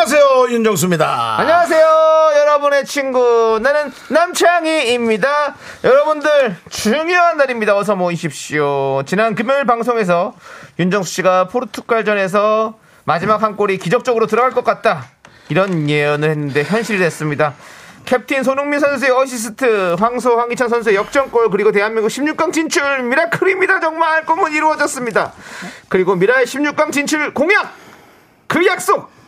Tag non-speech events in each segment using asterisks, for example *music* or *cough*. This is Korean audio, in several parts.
안녕하세요 윤정수입니다. 안녕하세요, 여러분의 친구. 나는 남창희입니다. 여러분들, 중요한 날입니다. 어서 모이십시오. 지난 금요일 방송에서 윤정수 씨가 포르투갈전에서 마지막 한 골이 기적적으로 들어갈 것 같다. 이런 예언을 했는데 현실이 됐습니다. 캡틴 손흥민 선수의 어시스트, 황소 황희찬 선수의 역전골, 그리고 대한민국 16강 진출, miracle입니다. 정말 꿈은 이루어졌습니다. 그리고 미라의 16강 진출 공약! 그 약속!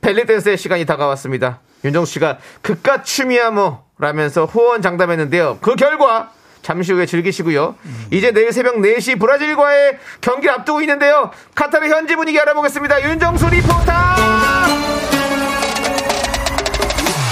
벨리댄스의 시간이 다가왔습니다. 윤정수 씨가 그깟 춤이야 뭐 라면서 후원 장담했는데요. 그 결과 잠시 후에 즐기시고요. 이제 내일 새벽 4시 브라질과의 경기를 앞두고 있는데요. 카타르 현지 분위기 알아보겠습니다. 윤정수 리포터!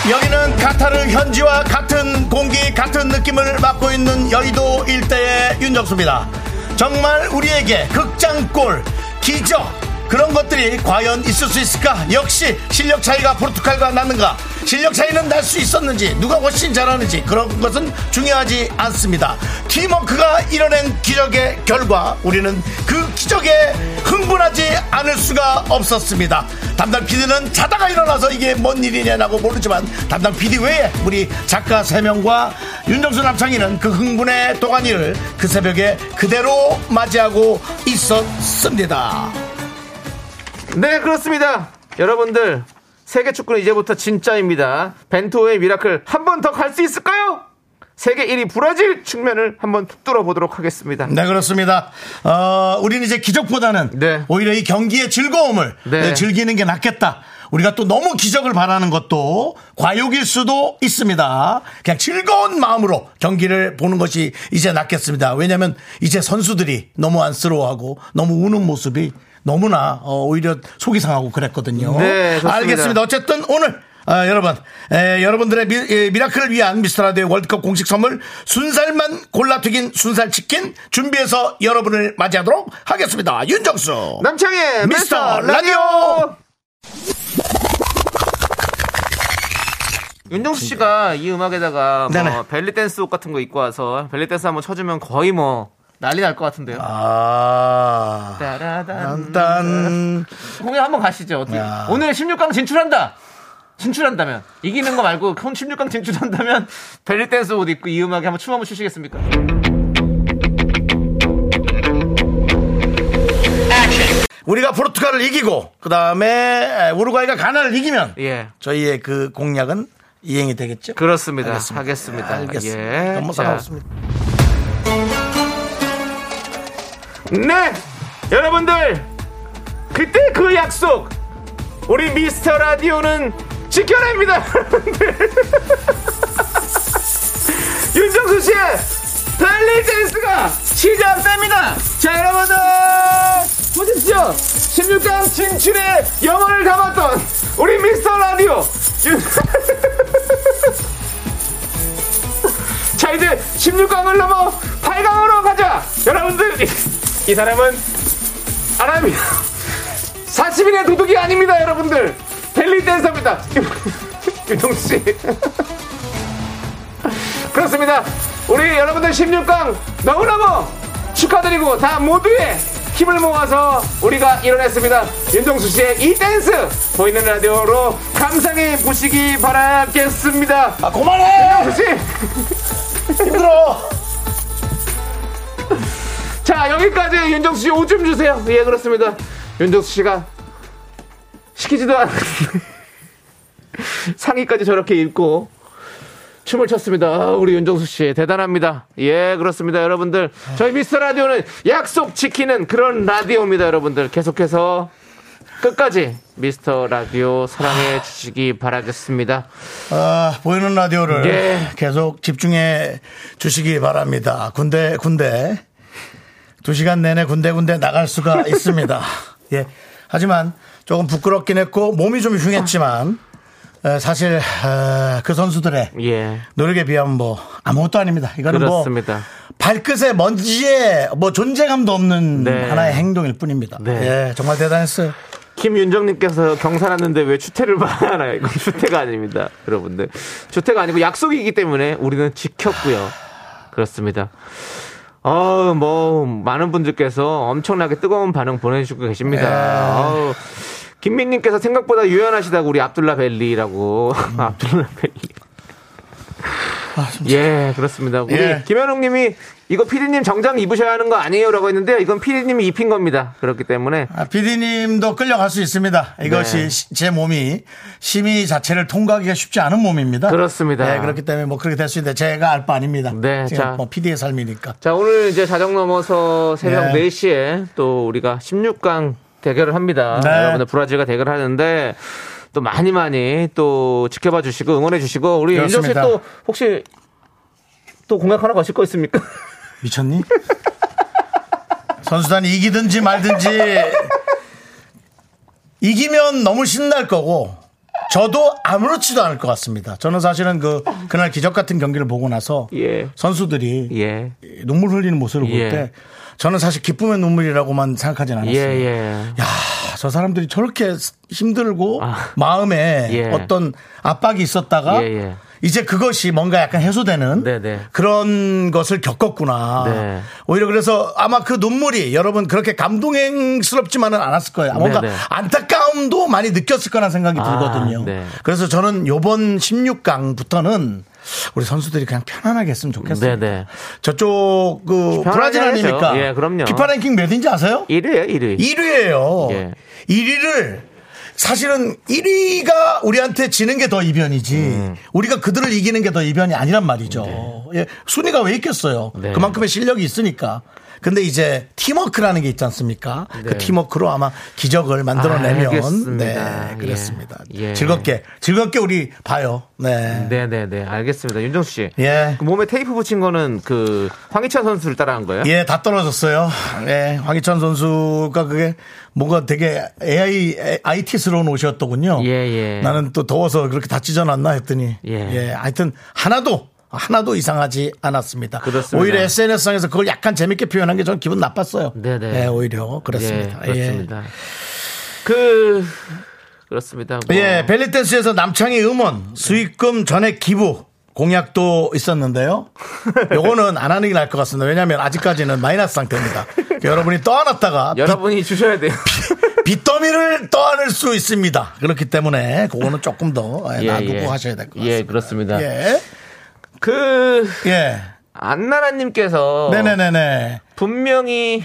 여기는 카타르 현지와 같은 공기 같은 느낌을 맡고 있는 여의도 일대의 윤정수입니다. 정말 우리에게 극장골 기적 그런 것들이 과연 있을 수 있을까? 역시 실력 차이가 포르투갈과 나는가? 실력 차이는 날 수 있었는지 누가 훨씬 잘하는지 그런 것은 중요하지 않습니다. 팀워크가 이뤄낸 기적의 결과 우리는 그 기적에 흥분하지 않을 수가 없었습니다. 담당 PD는 자다가 일어나서 이게 뭔 일이냐고 모르지만 담당 PD 외에 우리 작가 3명과 윤정수 남창희는 그 흥분의 도가니를 그 새벽에 그대로 맞이하고 있었습니다. 네, 그렇습니다. 여러분들, 세계 축구는 이제부터 진짜입니다. 벤투의 miracle 한 번 더 갈 수 있을까요? 세계 1위 브라질 측면을 한번 뚫어보도록 하겠습니다. 네, 그렇습니다. 어, 우리는 이제 기적보다는 네. 오히려 이 경기의 즐거움을 네. 네, 즐기는 게 낫겠다. 우리가 또 너무 기적을 바라는 것도 과욕일 수도 있습니다. 그냥 즐거운 마음으로 경기를 보는 것이 이제 낫겠습니다. 왜냐하면 이제 선수들이 너무 안쓰러워하고 너무 우는 모습이 너무나 어, 오히려 속이 상하고 그랬거든요. 네, 좋습니다. 알겠습니다. 어쨌든 오늘 아, 여러분, 에, 여러분들의 미, 에, miracle을 위한 미스터라디오 월드컵 공식 선물 순살만 골라 튀긴 순살 치킨 준비해서 여러분을 맞이하도록 하겠습니다. 윤정수 남창희의 미스터 미스터 라디오! 윤정수 씨가 이 음악에다가. 뭐 벨리 댄스 옷 같은 거 입고 와서 벨리 댄스 한번 쳐주면 거의 뭐 난리 날 것 같은데요. 아, 따라단. 딴 공연 한번 가시죠. 어떻게. 야. 오늘 16강 진출한다. 진출한다면 이기는 거 말고 16강 진출한다면 벨리 댄스 옷 입고 이 음악에 한번 춤 한번 추시겠습니까? 우리가 포르투갈을 이기고 그 다음에 우루과이가 가나를 이기면 예. 저희의 그 공약은 이행이 되겠죠? 그렇습니다. 알겠습니다. 하겠습니다. 알겠습니다. 예. 너무 자, 상관없습니다. 네! 여러분들! 그때 그 약속! 우리 미스터 라디오는 지켜냅니다! *laughs* 윤정수 씨의 벨리 댄스가 시작됩니다! 자, 여러분들! 보십시오! 16강 진출의 영혼을 담았던 우리 미스터 라디오! 윤... *laughs* 자, 이제 16강을 넘어 8강으로 가자! 여러분들! 이, 이 사람은 아랍이야. 40인의 도둑이 아닙니다, 여러분들. 벨리 댄서입니다. *laughs* 윤동수 씨. *laughs* 그렇습니다. 우리 여러분들 16강 너무너무 축하드리고 다 모두의 힘을 모아서 우리가 이뤄냈습니다. 윤동수 씨의 이 댄스 보이는 라디오로 감상해 보시기 바라겠습니다. 아, 그만해! 윤동수 씨. 힘들어! *laughs* 자, 여기까지 윤정수 씨 오줌 주세요. 예, 그렇습니다. 윤정수 씨가 시키지도 않았는데 *laughs* 상의까지 저렇게 입고 춤을 췄습니다. 아, 우리 윤정수 씨 대단합니다. 예, 그렇습니다. 여러분들. 저희 미스터 라디오는 약속 지키는 그런 라디오입니다, 여러분들. 계속해서 끝까지 미스터 라디오 사랑해 주시기 바라겠습니다. 아, 보이는 라디오를 예. 계속 집중해 주시기 바랍니다. 군대, 군대. 두 시간 내내 군데군데 나갈 수가 *laughs* 있습니다. 예. 하지만 조금 부끄럽긴 했고 몸이 좀 흉했지만 에, 사실 에, 그 선수들의 예. 노력에 비하면 뭐 아무것도 아닙니다. 이거는 그렇습니다. 뭐 발끝에 먼지에 뭐 존재감도 없는 네. 하나의 행동일 뿐입니다. 네. 예, 정말 대단했어요. 김윤정님께서 경사 났는데 왜 추태를 봐야 이건 추태가 아닙니다. 여러분들. 추태가 아니고 약속이기 때문에 우리는 지켰고요. 그렇습니다. 어, 뭐, 많은 분들께서 엄청나게 뜨거운 반응 보내주고 계십니다. 어우, 김민님께서 생각보다 유연하시다고 우리 압둘라 벨리라고. *laughs* 압둘라 벨리. 예, 그렇습니다. 우리 예. 김현웅 님이 이거 피디님 정장 입으셔야 하는 거 아니에요? 라고 했는데요. 이건 피디님이 입힌 겁니다. 그렇기 때문에. 아, PD님도 끌려갈 수 있습니다. 이것이 네. 시- 제 몸이 심의 자체를 통과하기가 쉽지 않은 몸입니다. 그렇습니다. 네, 그렇기 때문에 뭐 그렇게 될 수 있는데 제가 알 바 아닙니다. 네, 자. 뭐 PD의 삶이니까. 자, 오늘 이제 자정 넘어서 새벽 예. 4시에 또 우리가 16강 대결을 합니다. 네. 여러분들 브라질과 대결하는데 또 많이 많이 또 지켜봐 주시고 응원해 주시고 우리 윤정 씨. 또 혹시 또 공약 하나 거실 거 있습니까? *laughs* 미쳤니? 선수단이 이기든지 말든지 이기면 너무 신날 거고 저도 아무렇지도 않을 것 같습니다. 저는 사실은 그 그날 기적 같은 경기를 보고 나서 예. 선수들이 예. 눈물 흘리는 모습을 예. 볼때 저는 사실 기쁨의 눈물이라고만 생각하진 않았어요. 예, 예. 야, 저 사람들이 저렇게 힘들고 아. 마음에 *laughs* 예. 어떤 압박이 있었다가 예, 예. 이제 그것이 뭔가 약간 해소되는 네네. 그런 것을 겪었구나. 네. 오히려 그래서 아마 그 눈물이 여러분 그렇게 감동스럽지만은 않았을 거예요. 뭔가 네네. 안타까움도 많이 느꼈을 거란 생각이 아, 들거든요. 네. 그래서 저는 요번 16강부터는 우리 선수들이 그냥 편안하게 했으면 좋겠어요. 네네. 저쪽 그 브라질. 아닙니까? 예, 그럼요. 피파 랭킹 몇인지 아세요? 1위에요, 1위. 1위예요. 예. 1위를 사실은 1위가 우리한테 지는 게 더 이변이지. 음. 우리가 그들을 이기는 게 더 이변이 아니란 말이죠. 예, 순위가 왜 있겠어요? 네. 그만큼의 실력이 있으니까. 근데 이제 팀워크라는 게 있지 않습니까? 그 팀워크로 아마 기적을 만들어내면 네. 알겠습니다. 네, 그렇습니다. 예. 예. 즐겁게 즐겁게 우리 봐요. 네. 네네 네. 알겠습니다. 윤정수 씨. 예. 그 몸에 테이프 붙인 거는 그 황희찬 선수를 따라한 거예요? 예, 다 떨어졌어요. 예, 황희찬 선수가 그게 뭔가 되게 AI, IT스러운 옷이었더군요. 예, 예. 나는 또 더워서 그렇게 다 찢어놨나 했더니. 예. 예. 하여튼 하나도, 하나도 이상하지 않았습니다. 그렇습니다. 오히려 SNS상에서 그걸 약간 재밌게 표현한 게 저는 기분 나빴어요. 네네. 예, 오히려. 그렇습니다. 예, 그렇습니다. 그 그렇습니다. 뭐. 예, 벨리댄스에서 남창희 음원, 수익금 전액 기부. 공약도 있었는데요. 요거는 안 하는 게 나을 것 같습니다. 왜냐하면 아직까지는 마이너스 상태입니다. *laughs* 여러분이 떠안았다가 여러분이 주셔야 돼요. 빚더미를 떠안을 수 있습니다. 그렇기 때문에 그거는 조금 더 예, 놔두고 예. 하셔야 될 것 같습니다. 예, 그렇습니다. 예. 그 예. 안나라님께서 네네네네. 분명히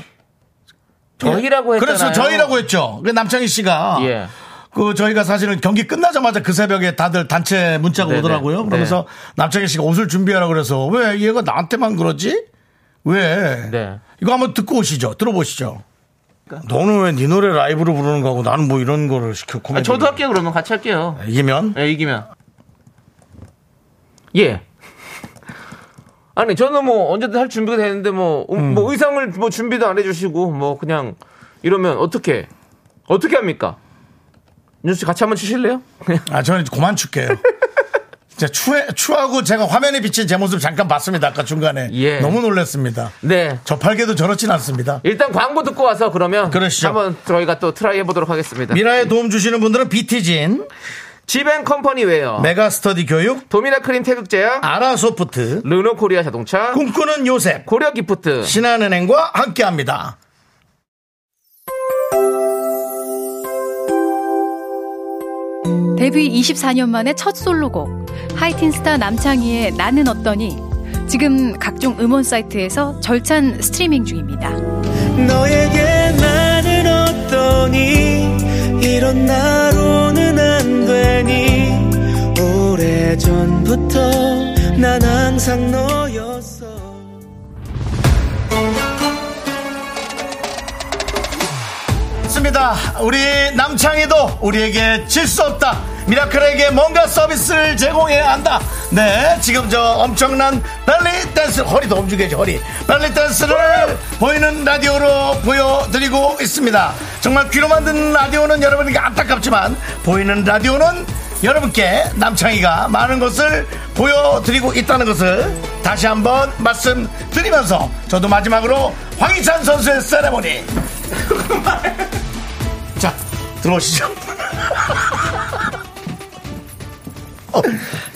저희라고 했잖아요. 그래서 저희라고 했죠. 그 남창희 씨가 예. 그 저희가 사실은 경기 끝나자마자 그 새벽에 다들 단체 문자가 네네. 오더라고요. 그러면서 남창희 씨가 옷을 준비하라 그래서 왜 얘가 나한테만 그러지? 왜? 네. 이거 한번 듣고 오시죠. 들어보시죠. 너는 왜 네 노래 라이브로 부르는 거고 나는 뭐 이런 거를 시켜 아, 코미디. 저도 할게요. 그러면 같이 할게요. 이기면 예, 이기면. 예. 아니 저는 뭐 언제든 할 준비가 되는데 뭐, 음, 뭐 의상을 뭐 준비도 안 해주시고 뭐 그냥 이러면 어떻게 어떻게 합니까? 윤수 씨 같이 한번 추실래요? 아, 저는 그만 출게요. *laughs* 진짜 추해, 추하고 제가 화면에 비친 제 모습 잠깐 봤습니다. 아까 중간에. 예. 너무 놀랐습니다. 네. 저팔계도 저렇진 않습니다. 일단 광고 듣고 와서 그러면 그러시죠. 한번 저희가 또 try 해보도록 하겠습니다. 미라에 도움 주시는 분들은 비티진, 지벤컴퍼니 웨어, 메가스터디 교육, 도미나 크림 태극제약, 아라소프트, 르노 코리아 자동차, 꿈꾸는 요셉, 고려 기프트. 신한은행과 함께 합니다. 데뷔 24년 만에 첫 솔로곡. 하이틴스타 남창희의 나는 어떠니? 지금 각종 음원 사이트에서 절찬 스트리밍 중입니다. 너에게 나는 어떠니 이런 나로는 안 되니 오래전부터 난 항상 너였어 맞습니다. 우리 남창희도 우리에게 질 수 없다. 미라클에게 뭔가 서비스를 제공해야 한다. 네, 지금 저 엄청난 벨리 댄스, 허리도 움직여야지, 허리. 벨리 댄스를 보이는 라디오로 보여드리고 있습니다. 정말 귀로 만든 라디오는 여러분에게 안타깝지만, 보이는 라디오는 여러분께 남창희가 많은 것을 보여드리고 있다는 것을 다시 한번 말씀드리면서 저도 마지막으로 황희찬 선수의 세레모니 *laughs* 자 들어오시죠 어, *laughs*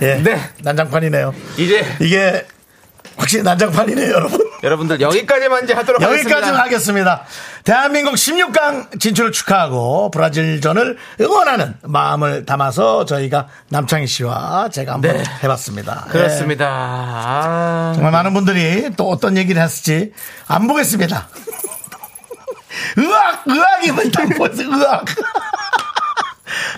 예, *laughs* 네. 난장판이네요 이제 이게 확실히 난장판이네요 여러분 여러분들 여기까지만 이제 하도록 여기까지 하겠습니다. 하겠습니다. 대한민국 16강 진출을 축하하고 브라질전을 응원하는 마음을 담아서 저희가 남창희 씨와 제가 한번 네. 해봤습니다. 그렇습니다. 예, 아, 정말 많은 분들이 또 어떤 얘기를 했을지 안 보겠습니다. *laughs* 의학, 의학이면 딱 보세요, 의학.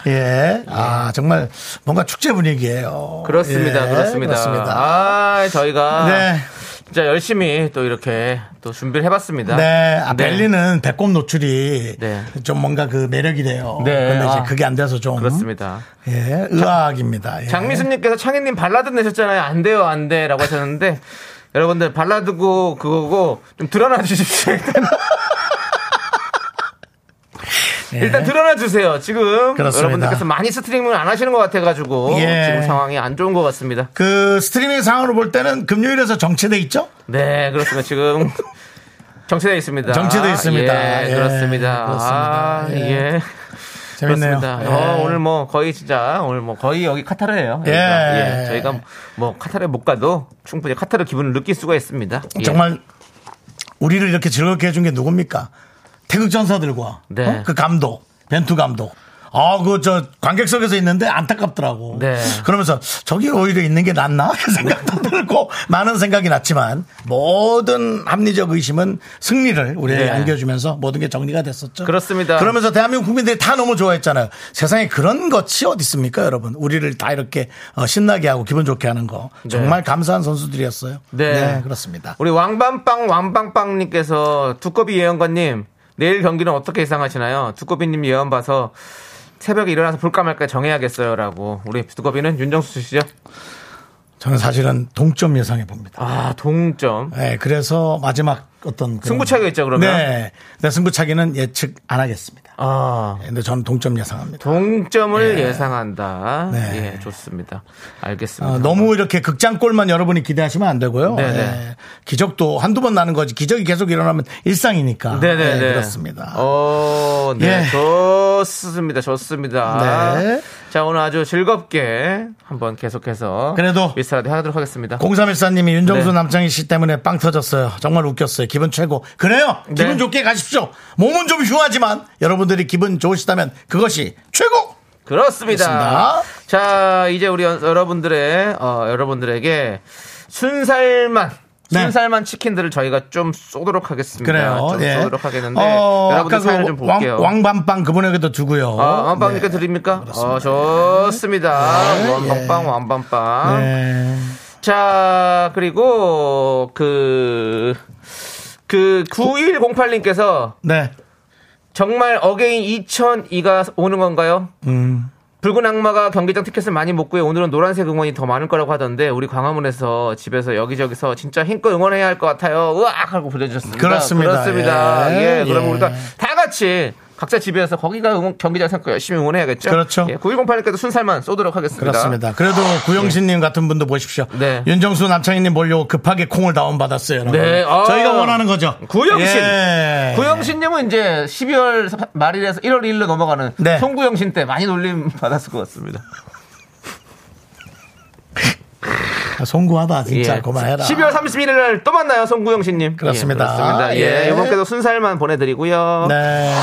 예. 아, 정말 뭔가 축제 분위기예요 그렇습니다. 예, 그렇습니다. 그렇습니다. 아, 저희가 네. 진짜 열심히 또 이렇게 또 준비를 해봤습니다. 네, 아, 벨리는 배꼽 노출이 네. 좀 뭔가 그 매력이래요. 네, 근데 이제 아. 그게 안 돼서 좀. 그렇습니다. 예, 의학입니다. 예. 장미수님께서 창희님 발라드 내셨잖아요. 안 돼요, 안 돼. 라고 하셨는데, *laughs* 여러분들 발라드고 그거고 좀 드러나 주십시오. *laughs* 일단. 예. 일단 드러나 주세요. 지금 그렇습니다. 여러분들께서 많이 스트리밍을 안 하시는 것 같아가지고 예. 지금 상황이 안 좋은 것 같습니다. 그 스트리밍 상황으로 볼 때는 금요일에서 정체돼 있죠? 네, 그렇습니다. 지금 *laughs* 정체되어 있습니다. 정체되어 있습니다. 예, 예, 그렇습니다. 그렇습니다. 아, 예. 예. 재밌네요. 그렇습니다. 예. 어, 오늘 뭐 거의 진짜 오늘 뭐 거의 여기 카타르예요. 예. 예. 저희가 뭐 카타르에 못 가도 충분히 카타르 기분을 느낄 수가 있습니다. 예. 정말 우리를 이렇게 즐겁게 해준 게 누굽니까? 태극전사들과 네. 어? 그 감독, 벤투 감독. 아, 그, 저, 관객석에서 있는데 안타깝더라고. 네. 그러면서 저기 오히려 있는 게 낫나? *laughs* 그 생각도 들고 많은 생각이 났지만 모든 합리적 의심은 승리를 우리에게 네. 안겨주면서 모든 게 정리가 됐었죠. 그렇습니다. 그러면서 대한민국 국민들이 다 너무 좋아했잖아요. 세상에 그런 것이 어디 있습니까, 여러분? 우리를 다 이렇게 어, 신나게 하고 기분 좋게 하는 거. 정말 감사한 선수들이었어요. 네. 그렇습니다. 우리 왕밤빵 왕빵빵님께서 두꺼비 예언가님 내일 경기는 어떻게 예상하시나요? 두꺼비님 예언 봐서 새벽에 일어나서 볼까 말까 정해야겠어요라고 우리 두꺼비는 윤정수 씨죠? 저는 사실은 동점 예상해 봅니다. 아 동점 네, 그래서 마지막 어떤 그런- 승부차기가 있죠, 그러면? 네, 근데 승부차기는 예측 안 하겠습니다. 아 근데 저는 동점 예상합니다. 동점을 예 상한다. 네. 예, 좋습니다. 알겠습니다. 어, 너무 이렇게 극장골만 여러분이 기대하시면 안 되고요. 네네. 예, 기적도 한두 번 나는 거지. 기적이 계속 일어나면 일상이니까. 네네네. 네, 그렇습니다. 어, 네. 예. 좋습니다. 좋습니다. 네. 자, 오늘 아주 즐겁게 한번 계속해서. 그래도 미스터라디 하도록 하겠습니다. 0314님이 윤정수 네. 남창희 씨 때문에 빵 터졌어요. 정말 웃겼어요. 기분 최고. 그래요. 기분 네. 좋게 가십시오. 몸은 좀 흉하지만 여러분들이 기분 좋으시다면 그것이 최고. 그렇습니다. 그렇습니다. 자, 이제 우리 여- 여러분들의, 어, 여러분들에게 순살만. 네. 순살만 치킨들을 저희가 좀 쏘도록 하겠습니다. 그래요. 좀 예. 쏘도록 하겠는데 어, 여러분들 아까 사연을 그 좀 볼게요. 왕, 왕밤빵 그분에게도 두고요. 아, 왕빵님께 네. 드립니까? 어, 좋습니다. 왕빵빵, 왕빵빵. 네. 자, 그리고 그, 그 9108님께서 네. 정말 Again 2002가 오는 건가요? 음. 붉은 악마가 경기장 티켓을 많이 못 구해 오늘은 노란색 응원이 더 많을 거라고 하던데 우리 광화문에서 집에서 여기저기서 진짜 힘껏 응원해야 할 것 같아요. 으악 하고 보내주셨습니다. 그렇습니다. 그렇습니다. 예. 예, 그럼 예. 우리가 다 같이 각자 집에서 거기가 응원, 경기장 생각 열심히 응원해야겠죠. 그렇죠. 예, 9108님께도 순살만 쏘도록 하겠습니다. 그렇습니다. 그래도 구영신님 같은 분도 보십시오. 네. 윤정수 남창희님 볼려고 급하게 콩을 다운받았어요. 여러분. 네, 아. 저희가 원하는 거죠. 구영신. 예. 구영신님은 이제 12월 말일에서 1월 1일로 넘어가는 네. 송구영신 때 많이 놀림 받았을 것 같습니다. 아, 송구하다 진짜 예. 고마해라. 12월 31일 날 또 만나요, 송구영신님. 그렇습니다. 예, 그렇습니다. 예, 예. 이번께도 순살만 보내드리고요. 네.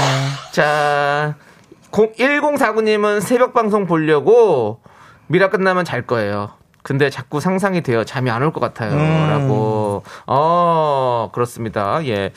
자, 1049님은 새벽 방송 보려고 미라 끝나면 잘 거예요. 근데 자꾸 상상이 돼요. 잠이 안 올 것 같아요. 음. 라고. 어, 그렇습니다. 예.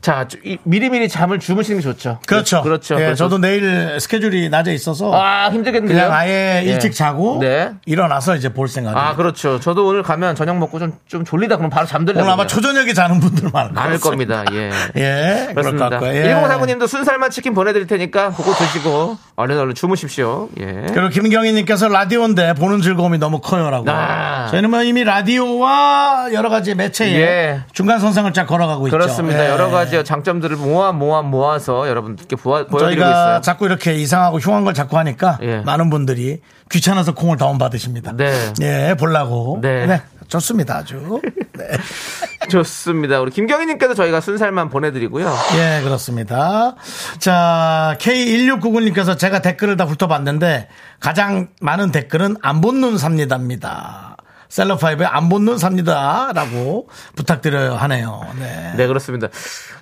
자, 이- 미리미리 잠을 주무시는 게 좋죠. 그렇죠. 그렇죠. 예, 그래서- 저도 내일 스케줄이 낮에 있어서 아, 힘들겠네요. 그냥 아예 예. 일찍 자고 네. 일어나서 이제 볼 생각이에요. 아, 그렇죠. 저도 오늘 가면 저녁 먹고 좀, 좀 졸리다 그러면 바로 잠들려고. 오늘 아마 초저녁에 자는 분들 많을 많을 것 겁니다. 예. *laughs* 예, 그렇습니다. 예. 1049 님도 순살만 치킨 보내 드릴 테니까 그거 드시고 얼른 얼른 주무십시오. 예. 그리고 김경희 님께서 라디오인데 보는 즐거움이 너무 커요라고. 아. 저희는 뭐 이미 라디오와 여러 가지 매체에 예. 중간 선상을 쫙 걸어가고 있죠. 그렇습니다. 예. 여러 가지 장점들을 모아 모아 모아서 여러분들께 보아, 보여드리고 저희가 있어요. 자꾸 이렇게 이상하고 흉한 걸 자꾸 하니까 예. 많은 분들이 귀찮아서 콩을 다운 받으십니다. 네. 예, 보려고. 네. 좋습니다, 아주. 네. *laughs* 좋습니다. 우리 김경희님께서 저희가 순살만 보내드리고요. 예, 그렇습니다. 자, K1699님께서 제가 댓글을 다 훑어봤는데 가장 많은 댓글은 안 본 눈 삽니다입니다. 셀럽파이브에 안 본눈 삽니다 라고 부탁드려요 하네요. 네. 네, 그렇습니다.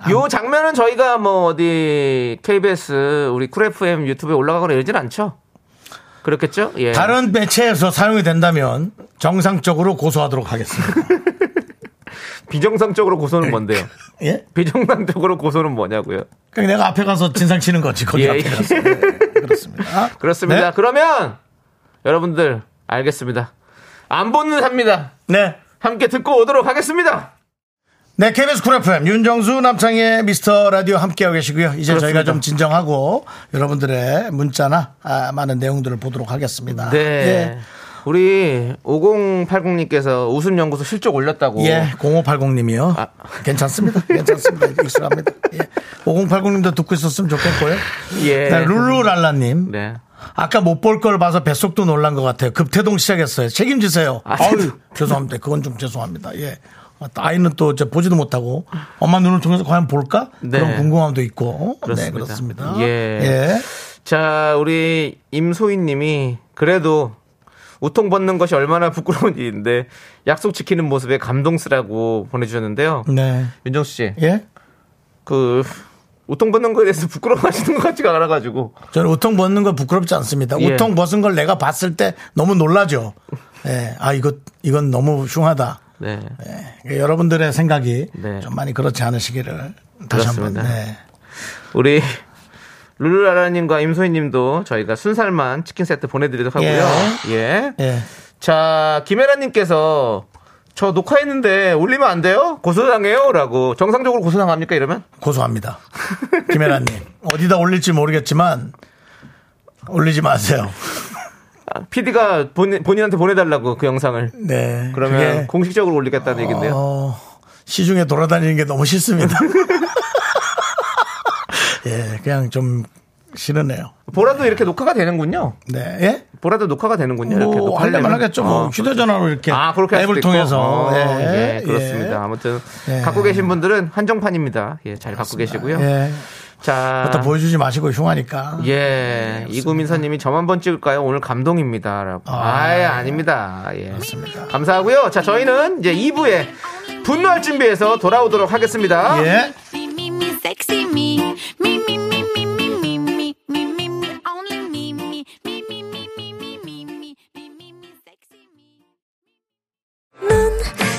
요 장면은 저희가 뭐 어디 KBS 우리 쿨 FM 유튜브에 올라가거나 이러진 않죠? 그렇겠죠? 예. 다른 매체에서 사용이 된다면 정상적으로 고소하도록 하겠습니다. *laughs* 비정상적으로 고소는 뭔데요? *laughs* 예? 비정상적으로 고소는 뭐냐고요? 그냥 내가 앞에 가서 진상 치는 거지. 거기 예, 앞에 예. 가서. 네, 그렇습니다. *laughs* 그렇습니다. 네? 그러면 여러분들 알겠습니다. 안 보는 삽니다. 네. 함께 듣고 오도록 하겠습니다. 네, KBS 쿨 FM 윤정수 남창의 미스터 라디오 함께하고 계시고요. 이제 그렇습니다. 저희가 좀 진정하고 여러분들의 문자나 아, 많은 내용들을 보도록 하겠습니다. 네. 우리 5080님께서 웃음연구소 실적 올렸다고. 예, 예 0580님이요. 아. 괜찮습니다. 괜찮습니다. *laughs* 익숙합니다. 예. 5080님도 듣고 있었으면 좋겠고요. 예. 네, 룰루랄라님. 네. 아까 못 볼 걸 봐서 뱃속도 놀란 것 같아요. 급태동 시작했어요. 책임지세요. 아, 아유, 죄송합니다. 그건 좀 죄송합니다. 예. 아이는 또 이제 보지도 못하고 엄마 눈을 통해서 과연 볼까? 네. 그런 궁금함도 있고. 그렇습니다. 네, 그렇습니다. 예. 예. 자, 우리 임소희 님이 그래도 우통 벗는 것이 얼마나 부끄러운 일인데 약속 지키는 모습에 감동스라고 보내주셨는데요. 네. 윤정수 씨, 예? 그 우통 벗는 거에 대해서 부끄러워하시는 것 같지가 않아가지고. 저는 우통 벗는 거 부끄럽지 않습니다. 예. 우통 벗은 걸 내가 봤을 때 너무 놀라죠. 예. 아, 이거, 이건 너무 흉하다. 네. 예. 여러분들의 생각이 네. 좀 많이 그렇지 않으시기를 다시 한번. 네. 우리 룰루라라님과 임소희님도 저희가 순살만 치킨 세트 보내드리도록 하고요. 예. 예. 자, 김혜라님께서 저 녹화했는데 올리면 안 돼요? 고소당해요? 라고. 정상적으로 고소당합니까? 이러면? 고소합니다. 김혜라님. *laughs* 어디다 올릴지 모르겠지만 올리지 마세요. PD가 본, 본인한테 보내달라고 그 영상을. 네. 그러면 공식적으로 올리겠다는 얘기인데요. 어, 시중에 돌아다니는 게 너무 싫습니다. *laughs* 예, 그냥 좀 싫으네요. 보라도 이렇게 녹화가 되는군요. 네. 예? 보라도 녹화가 되는군요. 이렇게 뭐 녹화하려면. 하려면 하겠죠. 뭐 어, 휴대전화로 이렇게 아, 그렇게 할 앱을 수도 있고. 통해서 어, 예, 예, 그렇습니다. 예. 아무튼 예. 갖고 계신 분들은 한정판입니다. 예, 잘 갖고 계시고요. 예. 자, 갖다 보여주지 마시고 흉하니까. 예, 이구민서님이 점 한번 찍을까요? 오늘 감동입니다라고. 아, 예, 아닙니다. 예, 감사하고요. 자, 저희는 이제 2부에 분노할 준비해서 돌아오도록 하겠습니다. 예.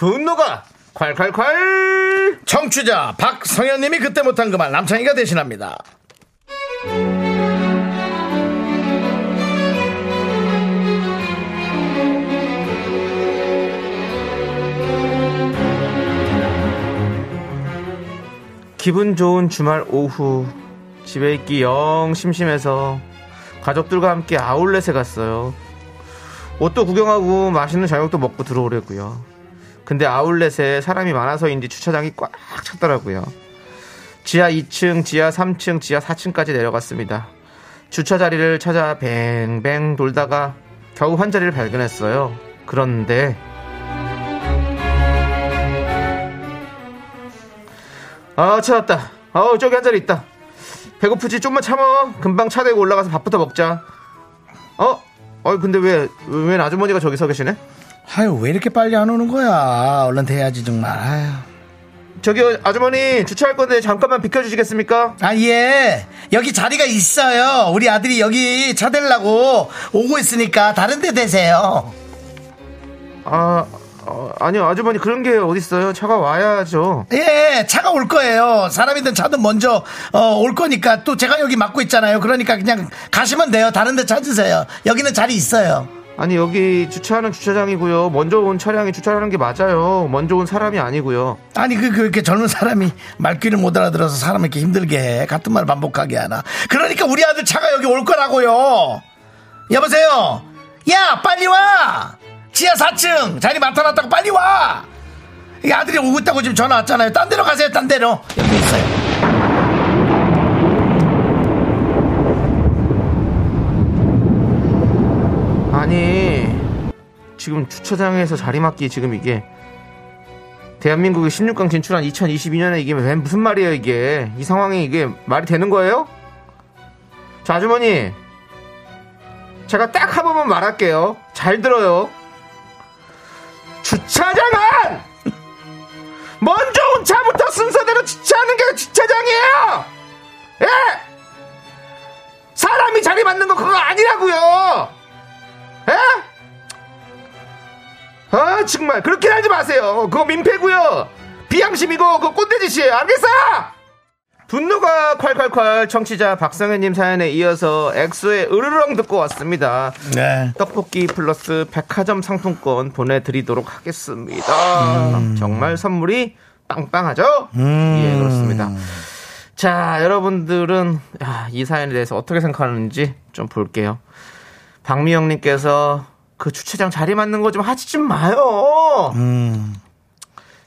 분노가 콸콸콸! 청취자 박성현님이 그때 못한 그 말 남창희가 대신합니다. 기분 좋은 주말 오후 집에 있기 영 심심해서 가족들과 함께 아울렛에 갔어요. 옷도 구경하고 맛있는 저녁도 먹고 들어오려고요. 근데 아울렛에 사람이 많아서인지 주차장이 꽉 찼더라고요. 지하 2층, 지하 3층, 지하 4층까지 내려갔습니다. 주차 자리를 찾아 뱅뱅 돌다가 겨우 한 자리를 발견했어요. 그런데 아 찾았다. 어 저기 한 자리 있다. 배고프지 좀만 참어. 금방 차 대고 올라가서 밥부터 먹자. 어? 어 근데 왜왜 아주머니가 저기 서 계시네? 아유, 왜 이렇게 빨리 안 오는 거야? 얼른 돼야지, 정말. 아유. 저기 아주머니 주차할 건데 잠깐만 비켜주시겠습니까? 아, 예. 여기 자리가 있어요. 우리 아들이 여기 차 대려고 오고 있으니까 다른 데 대세요. 아 어, 아니요, 아주머니 그런 게 어딨어요. 차가 와야죠. 예, 차가 올 거예요. 사람이든 차든 먼저 어, 올 거니까 또 제가 여기 맡고 있잖아요. 그러니까 그냥 가시면 돼요. 다른 데 찾으세요. 여기는 자리 있어요. 아니, 여기 주차하는 주차장이고요. 먼저 온 차량이 주차하는 게 맞아요. 먼저 온 사람이 아니고요. 아니 그 그렇게 젊은 사람이 말귀를 못 알아들어서 사람 이렇게 힘들게 해. 같은 말 반복하게 하나. 그러니까 우리 아들 차가 여기 올 거라고요. 여보세요. 야 빨리 와. 지하 4층 자리 맡아놨다고 빨리 와. 이 아들이 오고 있다고 지금 전화 왔잖아요. 딴 데로 가세요. 딴 데로. 여기 있어요. 아니, 지금 주차장에서 자리 맡기 지금 이게 대한민국이 16강 진출한 2022년에 이게 왜 무슨 말이에요, 이게. 이 상황이 이게 말이 되는 거예요? 자, 아주머니. 제가 딱 한 번만 말할게요. 잘 들어요. 주차장은 먼저 온 차부터 순서대로 주차하는 게 주차장이에요. 예? 사람이 자리 맞는 거 그거 아니라고요. 예? 아 정말 그렇게 하지 마세요. 그거 민폐고요. 비양심이고 그거 꼰대짓이에요. 알겠어? 분노가 콸콸콸 청취자 박성현님 사연에 이어서 엑소의 으르렁 듣고 왔습니다. 네. 떡볶이 플러스 백화점 상품권 보내드리도록 하겠습니다. 정말 선물이 빵빵하죠? 예, 그렇습니다. 자, 여러분들은 야, 이 사연에 대해서 어떻게 생각하는지 좀 볼게요. 박미영님께서 그 주차장 자리 맞는 거 좀 하지 좀 마요.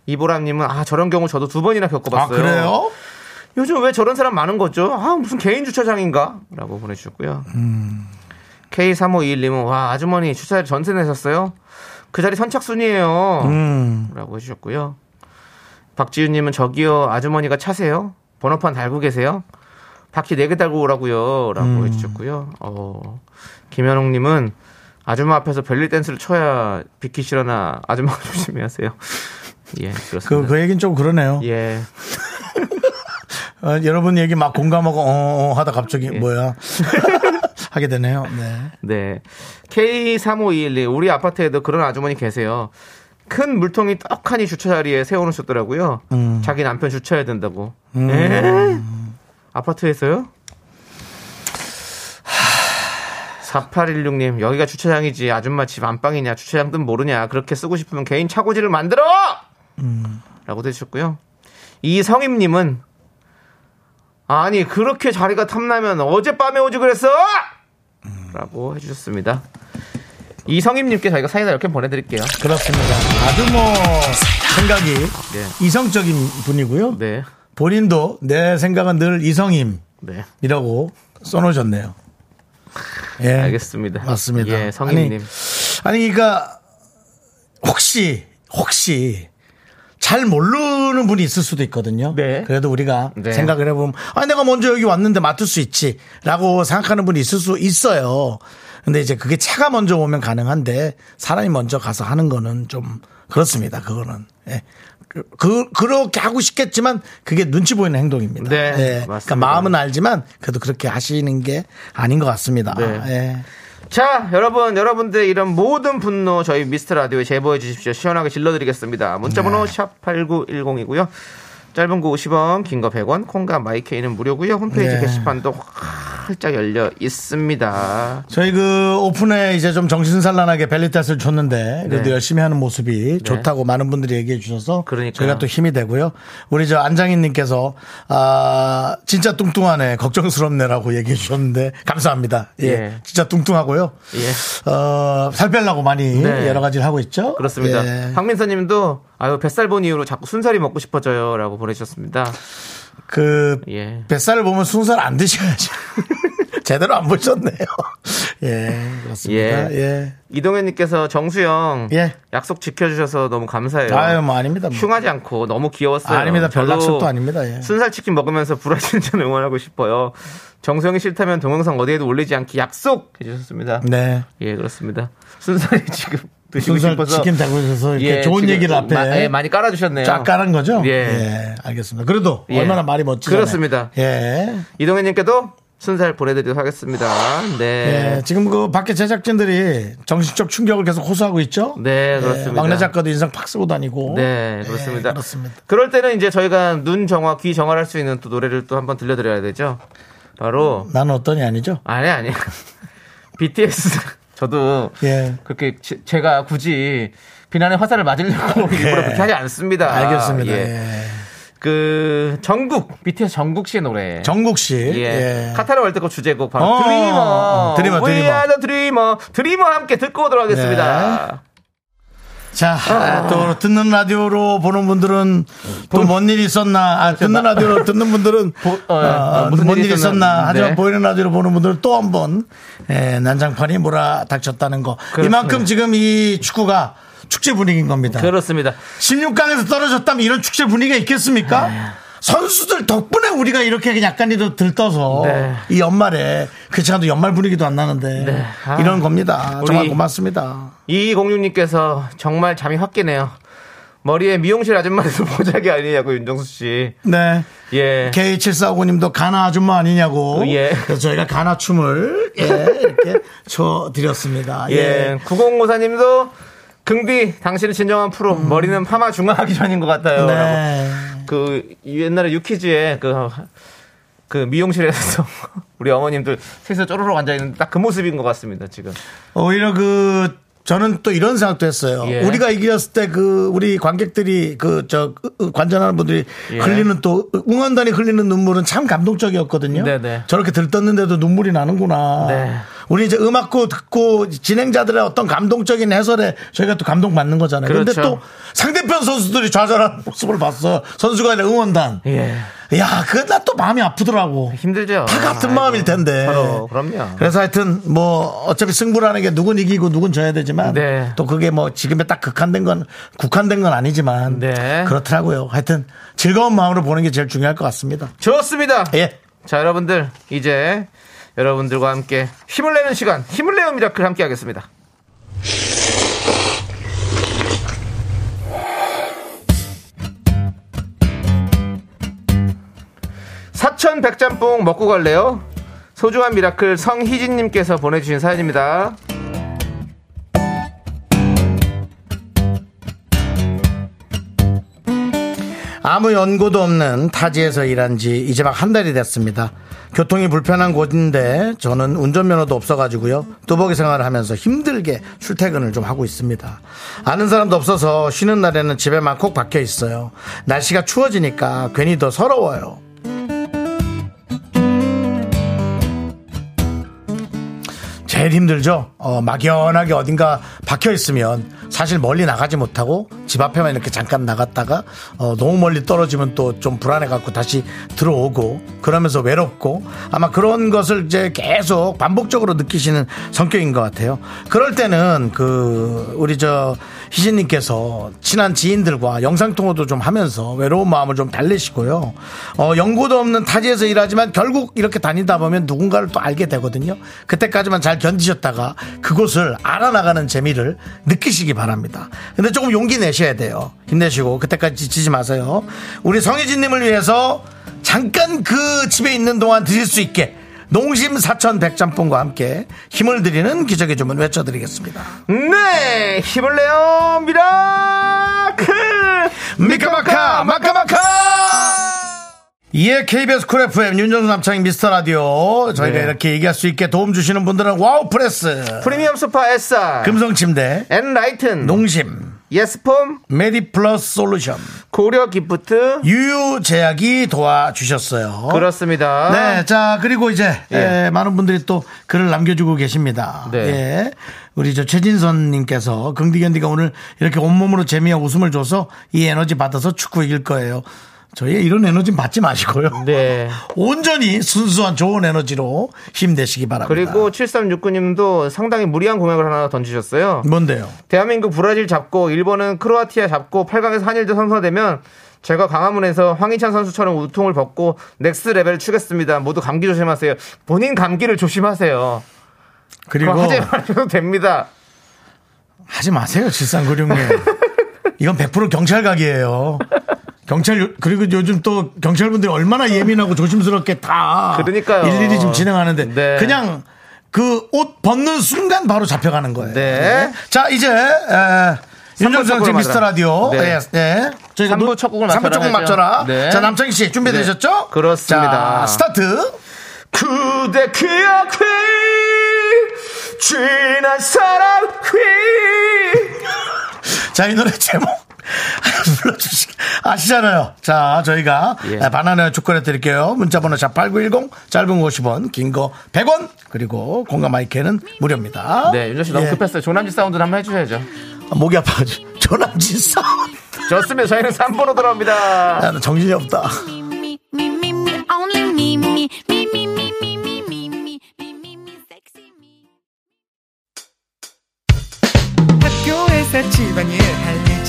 이보람님은 아 저런 경우 저도 두 번이나 아 겪어봤어요. 그래요? 요즘 왜 저런 사람 많은 거죠? 아, 무슨 개인 주차장인가? 라고 보내주셨고요. K3521님은, 와, 아주머니 주차자리 전세 내셨어요? 그 자리 선착순이에요. 음. 라고 해주셨고요. 박지윤님은, 저기요, 아주머니가 차세요? 번호판 달고 계세요? 바퀴 4개 달고 오라고요. 라고 해주셨고요. 어, 김현웅님은, 아줌마 앞에서 별일 댄스를 쳐야 비키시려나 아줌마가 *laughs* 조심히 하세요. 예, 그렇습니다. 그, 그 얘기는 좀 그러네요. 예. 어, 여러분 얘기 막 공감하고 어, 어 하다 갑자기 예. 뭐야 *laughs* 하게 되네요. 네. 네. K3521님, 우리 아파트에도 그런 아주머니 계세요. 큰 물통이 떡하니 주차 자리에 세워놓으셨더라고요. 자기 남편 주차해야 된다고. 에? 아파트에서요? 4816님, 여기가 주차장이지. 아줌마 집 안방이냐. 주차장 든 모르냐. 그렇게 쓰고 싶으면 개인 차고지를 만들어! 라고 해주셨고요. 이성임님은, 아니, 그렇게 자리가 탐나면 어젯밤에 오지 그랬어! 라고 해주셨습니다. 이성임님께 저희가 사이다 이렇게 보내드릴게요. 그렇습니다. 아주 뭐 생각이 네. 이성적인 분이고요. 네. 본인도 내 생각은 늘 이성임이라고 네. 써놓으셨네요. 예. 알겠습니다. 맞습니다. 예, 성임님. 아니, 아니, 그러니까 혹시 혹시 잘 모르는 분이 있을 수도 있거든요. 네. 그래도 우리가 네. 생각을 해보면, 아, 내가 먼저 여기 왔는데 맡을 수 있지. 라고 생각하는 분이 있을 수 있어요. 근데 이제 그게 차가 먼저 오면 가능한데, 사람이 먼저 가서 하는 거는 좀 그렇습니다. 그거는. 예. 그, 그, 그렇게 하고 싶겠지만, 그게 눈치 보이는 행동입니다. 네, 예. 그러니까 맞습니다. 마음은 알지만, 그래도 그렇게 하시는 게 아닌 것 같습니다. 네. 예. 자, 여러분, 여러분들 이런 모든 분노 저희 미스터 라디오에 제보해 주십시오. 시원하게 질러드리겠습니다. 문자번호 네. 샵8910이고요. 짧은 거 50원, 긴 거 100원, 콩과 마이케이는 무료고요. 홈페이지 네. 게시판도 활짝 열려 있습니다. 저희 그 오픈에 이제 좀 정신산란하게 벨리탓을 줬는데 그래도 네. 열심히 하는 모습이 좋다고 많은 분들이 얘기해 주셔서 그러니까요. 저희가 또 힘이 되고요. 우리 저 안장인님께서 아 진짜 뚱뚱하네 걱정스럽네라고 얘기해 주셨는데 감사합니다. 예, 예. 진짜 뚱뚱하고요. 예. 어살 빼려고 많이 네. 여러 가지를 하고 있죠. 그렇습니다. 예. 박민서님도 아유 뱃살 본 이후로 자꾸 순살이 먹고 싶어져요라고 보내주셨습니다. 그 예. 뱃살을 보면 순살 안 드셔야죠. *laughs* 제대로 안 보셨네요. *laughs* 예, 그렇습니다. 예. 예. 이동현님께서 정수영 예. 약속 지켜주셔서 너무 감사해요. 아유, 뭐 아닙니다. 뭐. 흉하지 않고 너무 귀여웠어요. 아 닙니다. 별 저도 약속도 아닙니다. 예. 순살 치킨 먹으면서 불화신전 응원하고 싶어요. 정수영이 싫다면 동영상 어디에도 올리지 않기 약속 해주셨습니다. 네. 예, 그렇습니다. 순살이 지금 드시고 싶어서 치킨 있어서 이렇게 예, 좋은 얘기를 앞에 마- 예, 많이 깔아주셨네요. 쫙 깔은 거죠? 예. 예, 알겠습니다. 그래도 예. 얼마나 말이 멋지잖아요. 그렇습니다. 예. 이동현님께도 순살 보내드리도록 하겠습니다. 네. 예, 지금 그 밖에 제작진들이 정신적 충격을 계속 호소하고 있죠. 네, 예, 그렇습니다. 막내 작가도 인상 팍 쓰고 다니고. 네, 예, 그렇습니다. 그렇습니다. 그럴 때는 이제 저희가 눈 정화, 귀 정화를 할 수 있는 또 노래를 또 한번 들려드려야 되죠. 바로 나는 어떠니 아니죠? 아니 아니 *laughs* BTS 저도 예. 그렇게 제, 가 굳이 비난의 화살을 맞으려고 *laughs* 일부러 그렇게 하지 않습니다. 알겠습니다. 예. 예. 그 정국 BTS 정국 씨의 노래. 정국 씨. 예. 예. 카타르 월드컵 주제곡 바로 어, 드리머. 어, 드리머, 드리머. are the dreamer. 드리머 함께 듣고 오도록 하겠습니다. 자, 아, 또 듣는 라디오로 보는 분들은 또 뭔 일이 있었나? 아, 듣는 라디오로 듣는 분들은 보- 어, 어, 어, 무슨 무슨 일이 있었나? 있었나? 하지만 네. 보이는 라디오로 보는 분들은 또 한번 예, 난장판이 몰아닥쳤다는 거. 그렇습니다. 이만큼 지금 이 축구가 축제 분위기인 겁니다. 그렇습니다. 16강에서 떨어졌다면 이런 축제 분위기가 있겠습니까? 네. 선수들 덕분에 우리가 이렇게 약간이라도 들떠서 네. 이 연말에 그렇지않아도 연말 분위기도 안 나는데 네. 아. 이런 겁니다. 정말 고맙습니다. 이공육님께서 정말 잠이 확 깨네요. 머리에 미용실 아줌마에서 *laughs* 보자기 아니냐고 윤정수 씨. 네. 예. K7459님도 가나 아줌마 아니냐고. 예. 그래서 저희가 가나 춤을 예, 이렇게 *laughs* 춰 드렸습니다. 예. 예. 9054님도 긍디 당신은 진정한 프로 머리는 파마 중화하기 전인 것 같아요. 음. 네. 라고. 그 옛날에 유키즈에 그, 그 미용실에서 *laughs* 우리 어머님들 셋이서 쪼르륵 앉아 있는 딱 그 모습인 것 같습니다 지금. 오히려 그 저는 또 이런 생각도 했어요. 예. 우리가 이겼을 때 그 우리 관객들이 그 저 관전하는 분들이 예. 흘리는 또 응원단이 흘리는 눈물은 참 감동적이었거든요. 네네. 저렇게 들떴는데도 눈물이 나는구나. 네. 우리 이제 음악고 듣고 진행자들의 어떤 감동적인 해설에 저희가 또 감동받는 거잖아요. 근데 그렇죠. 또 상대편 선수들이 좌절한 모습을 봤어요. 선수가 아니라 응원단. 예. 야, 그게 나또 마음이 아프더라고. 힘들죠. 다 같은 아이고, 마음일 텐데. 서로 그럼요. 그래서 하여튼 뭐 어차피 승부라는 게 누군 이기고 누군 져야 되지만 네. 또 그게 뭐 지금에 딱 극한된 건 국한된 건 아니지만 네. 그렇더라고요. 하여튼 즐거운 마음으로 보는 게 제일 중요할 것 같습니다. 좋습니다. 예. 자, 여러분들, 이제 여러분들과 함께 힘을 내는 시간, 힘을 내는 miracle 함께 하겠습니다. 사천 백짬뽕 먹고 갈래요? 소중한 miracle 성희진님께서 보내주신 사연입니다. 아무 연고도 없는 타지에서 일한 지 이제 막 한 달이 됐습니다. 교통이 불편한 곳인데 저는 운전면허도 없어가지고요. 뚜벅이 생활을 하면서 힘들게 출퇴근을 좀 하고 있습니다. 아는 사람도 없어서 쉬는 날에는 집에만 콕 박혀 있어요. 날씨가 추워지니까 괜히 더 서러워요. 제일 힘들죠. 어, 막연하게 어딘가 박혀 있으면 사실 멀리 나가지 못하고 집 앞에만 이렇게 잠깐 나갔다가 어, 너무 멀리 떨어지면 또 좀 불안해 갖고 다시 들어오고 그러면서 외롭고 아마 그런 것을 이제 계속 반복적으로 느끼시는 성격인 것 같아요. 그럴 때는 그 우리 저 희진님께서 친한 지인들과 영상통화도 좀 하면서 외로운 마음을 좀 달래시고요. 어, 연고도 없는 타지에서 일하지만 결국 이렇게 다니다 보면 누군가를 또 알게 되거든요. 그때까지만 잘 견디셨다가 그곳을 알아나가는 재미를 느끼시기 바랍니다. 근데 조금 용기 내셔야 돼요. 힘내시고 그때까지 지치지 마세요. 우리 성혜진님을 위해서 잠깐 그 집에 있는 동안 드실 수 있게 농심 사천 백짬뽕과 함께 힘을 드리는 기적의 주문 외쳐드리겠습니다. 네! 힘을 내요, miracle! 미카마카 마카마카 예, KBS Cool FM 윤정수 남창희 미스터 라디오 저희가 네. 이렇게 얘기할 수 있게 도움 주시는 분들은 와우 프레스 프리미엄 소파 에싸, 금성 침대 엔라이튼, 농심 예스폼, 메디 플러스 솔루션 고려 기프트, 유유제약이 도와주셨어요. 그렇습니다. 네, 자 그리고 이제 예. 예, 많은 분들이 또 글을 남겨주고 계십니다. 네. 예, 우리 저 최진선님께서 긍디견디가 오늘 이렇게 온몸으로 재미와 웃음을 줘서 이 에너지 받아서 축구 이길 거예요. 저희 이런 에너지는 받지 마시고요. 네. *laughs* 온전히 순수한 좋은 에너지로 힘내시기 바랍니다. 그리고 7369님도 상당히 무리한 공약을 하나 던지셨어요. 뭔데요? 대한민국 브라질 잡고 일본은 크로아티아 잡고 8강에서 한일전 성사되면 제가 광화문에서 황희찬 선수처럼 웃통을 벗고 Next Level 추겠습니다. 모두 감기 조심하세요. 본인 감기를 조심하세요. 그리고 하지 마셔도 됩니다. 하지 마세요, 7396님. 이건 100% 경찰 각이에요. 경찰 요- 그리고 요즘 또 경찰분들이 얼마나 예민하고 조심스럽게 다 그러니까요. 일일이 지금 진행하는데 네. 그냥 그 옷 벗는 순간 바로 잡혀가는 거예요. 네. 자 이제 에, 윤정수 첫씨 미스터. 라디오 네. 예, 예. 저희가 삼부 노- 첫 곡을 맞춰라 첫곡 하죠. 맞춰라. 네. 자 남창희 씨 준비되셨죠? 네. 그렇습니다. 자 스타트. 그대 기억이 지난 사랑 휘 *laughs* 자, 이 노래 제목. *laughs* 불러주시 아시잖아요. 자, 저희가 예. 네, 바나나 주권해 드릴게요. 문자번호 자8910 짧은 50원, 긴 거 100원 그리고 공감 마이크는 무료입니다. 네, 윤정 씨 너무 예. 급했어요. 조남지 사운드 한번 해주셔야죠. 아, 목이 아파가지고 *laughs* 조남지 사운드. 좋습니다. 저희는 3번으로 돌아옵니다. 야, 정신이 없다. 학교에서 집안일 할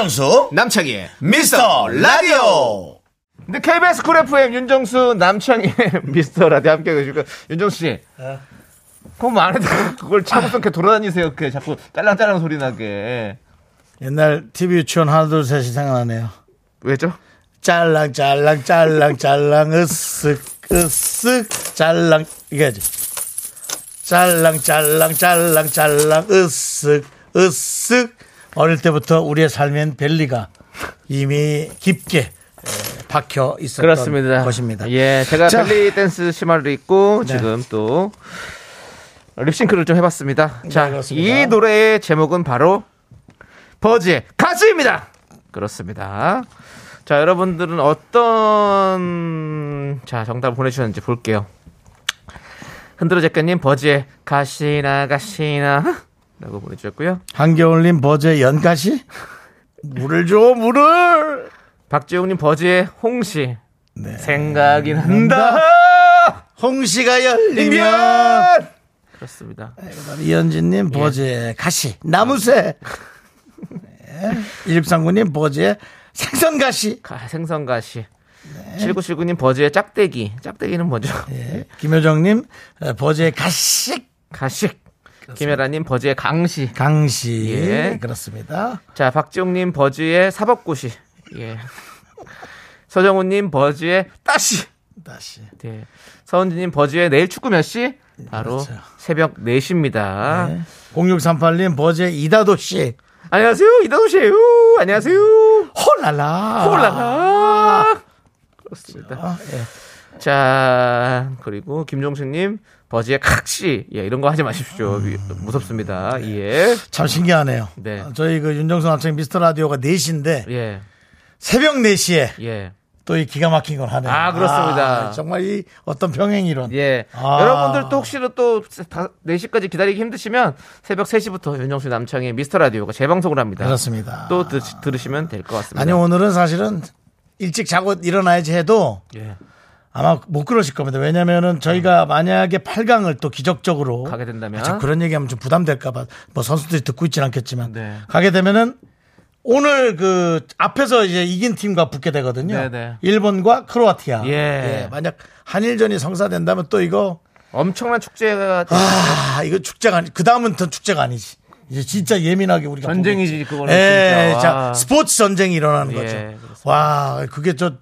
윤정수, 남창희의 미스터 라디오. 근데 KBS Cool FM 윤정수 남창희의 *laughs* 미스터 라디오 함께 계시고 윤정수 씨. 그럼 안 해도 그걸 차고서 이렇게 돌아다니세요. 이렇게 자꾸 딸랑딸랑 소리 나게. 옛날 TV 유치원 하나, 둘, 셋이 생각나네요. 왜죠? 짤랑, 짤랑, 짤랑, 짤랑, 으쓱, 으쓱, 짤랑, 이게 하지. 짤랑, 짤랑, 짤랑, 짤랑, 으쓱, 으쓱. 어릴 때부터 우리의 삶엔 벨리가 이미 깊게 에, 박혀 있었던 그렇습니다. 것입니다. 예, 제가 자. 벨리 댄스 치마를 입고 네. 지금 또 립싱크를 좀 해봤습니다. 자, 그렇습니다. 이 노래의 제목은 바로 버즈의 가수입니다. 그렇습니다. 자, 여러분들은 어떤 자 정답을 보내주셨는지 볼게요. 흔들어 작가님 버즈의 가시나 가시나 라고 보내주셨고요. 한겨울님 버즈의 연가시? 물을 줘, 물을! 박지용님 버즈의 홍시 네. 생각이 난다. 홍시가 열리면. 그렇습니다. 이현진님 버즈의 가시, 나무새. 네. 1639님 버즈의 생선가시. 가- 생선가시. 네. 7979님 버즈의 짝대기. 짝대기는 뭐죠? 예. 김효정님 어, 버즈의 가식. 가식. 김혜라님 버즈의 강시. 강시. 예. 그렇습니다. 자, 박지용님 버즈의 사법고시. 예. *laughs* 서정훈님 버즈의 따시. 다시. 네. 서은지님 버즈의 내일 축구 몇 시? 바로 그렇죠. 새벽 4시입니다. 네. 0638님 버즈의 이다도 씨. 안녕하세요. 이다도 씨예요. 안녕하세요. 홀라라. 홀라. 그렇습니다. 아, 예. 자, 그리고 김종식님 버즈의 각시. 예, 이런 거 하지 마십시오. 위- 무섭습니다. 예. 참 신기하네요. 네. 어, 저희 그 윤정수 남창 미스터 라디오가 4시인데 예. 새벽 4시에 예. 또 이 기가 막힌 걸 하네요. 아, 그렇습니다. 아, 정말 이 어떤 병행이론. 예. 아. 여러분들 또 혹시 또 4시까지 기다리기 힘드시면 새벽 3시부터 윤정수 남창의 미스터 라디오가 재방송을 합니다. 그렇습니다. 또 드, 들으시면 될 것 같습니다. 아니 오늘은 사실은 일찍 자고 일어나야지 해도 예. 아마 못 그러실 겁니다. 왜냐면은 저희가 만약에 8강을 또 기적적으로 가게 된다면? 아, 저 그런 얘기하면 좀 부담될까봐 뭐 선수들이 듣고 있진 않겠지만 네. 가게 되면은 오늘 그 앞에서 이제 이긴 팀과 붙게 되거든요. 네네. 일본과 크로아티아. 예. 만약 한일전이 성사된다면 또 이거 엄청난 축제가 아 이거 축제가 아니 그 다음은 더 축제가 아니지. 이제 진짜 예민하게 우리가 전쟁이지. 그거는 예, 진짜. 자, 와. 스포츠 전쟁이 일어나는 예, 거죠. 그렇습니다. 와 그게 저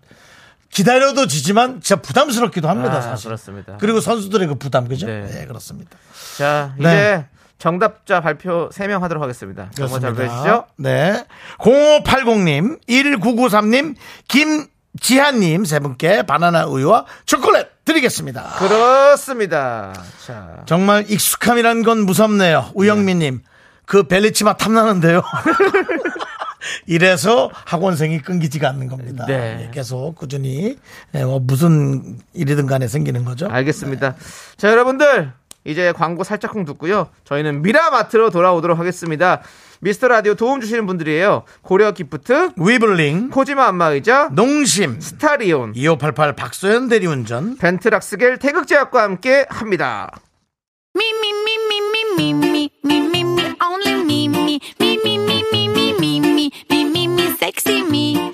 기다려도 지지만 진짜 부담스럽기도 합니다 아, 사실. 그렇습니다. 그리고 선수들의 그 부담 그죠? 네. 네, 그렇습니다. 자, 네. 이제 정답자 발표 3명 하도록 하겠습니다. 정말 잘 보시죠. 네. 0580님, 1993님, 김지한님 세 분께 바나나 우유와 초콜릿 드리겠습니다. 그렇습니다. 자, 정말 익숙함이란 건 무섭네요. 우영민님, 그 벨리치마 탐나는데요. *laughs* 이래서 학원생이 끊기지가 않는 겁니다. 네. 예, 계속 꾸준히 예, 뭐 무슨 일이든 간에 생기는 거죠. 알겠습니다. 자, 여러분들 이제 광고 살짝쿵 듣고요. 저희는 미라마트로 돌아오도록 하겠습니다. 미스터 라디오 도움 주시는 분들이에요. 고려 기프트, 위블링, 코지마 안마의자, 농심, 스타리온, 2588 박소연 대리운전, 벤트락스겔 태극제약과 함께 합니다. Me,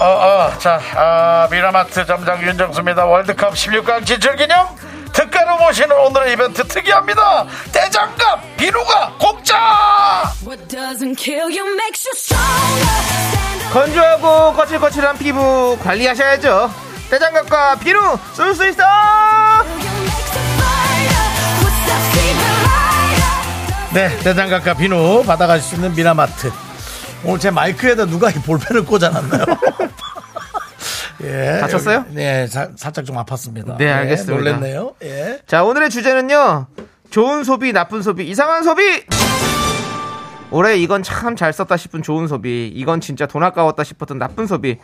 어, 어, 자, 아, 미라마트 점장 윤정수입니다. 월드컵 16강 진출 기념 특가로 모시는 오늘의 이벤트 특이합니다. 대장갑 비누가 공짜! what doesn't kill you makes you stronger. Stand up. 건조하고 거칠거칠한 피부 관리하셔야죠. 떼장갑과 비누 쏠수 있어! 네, 대장갑과 비누 받아가실 수 있는 미라마트. 오늘 제 마이크에다 누가 이 볼펜을 꽂아놨나요? *laughs* 예. 다쳤어요? 네, 사- 살짝 좀 아팠습니다. 네, 알겠습니다. 놀랬네요. 예. 자, 오늘의 주제는요. 좋은 소비, 나쁜 소비, 이상한 소비! 올해 이건 참 잘 썼다 싶은 좋은 소비, 이건 진짜 돈 아까웠다 싶었던 나쁜 소비,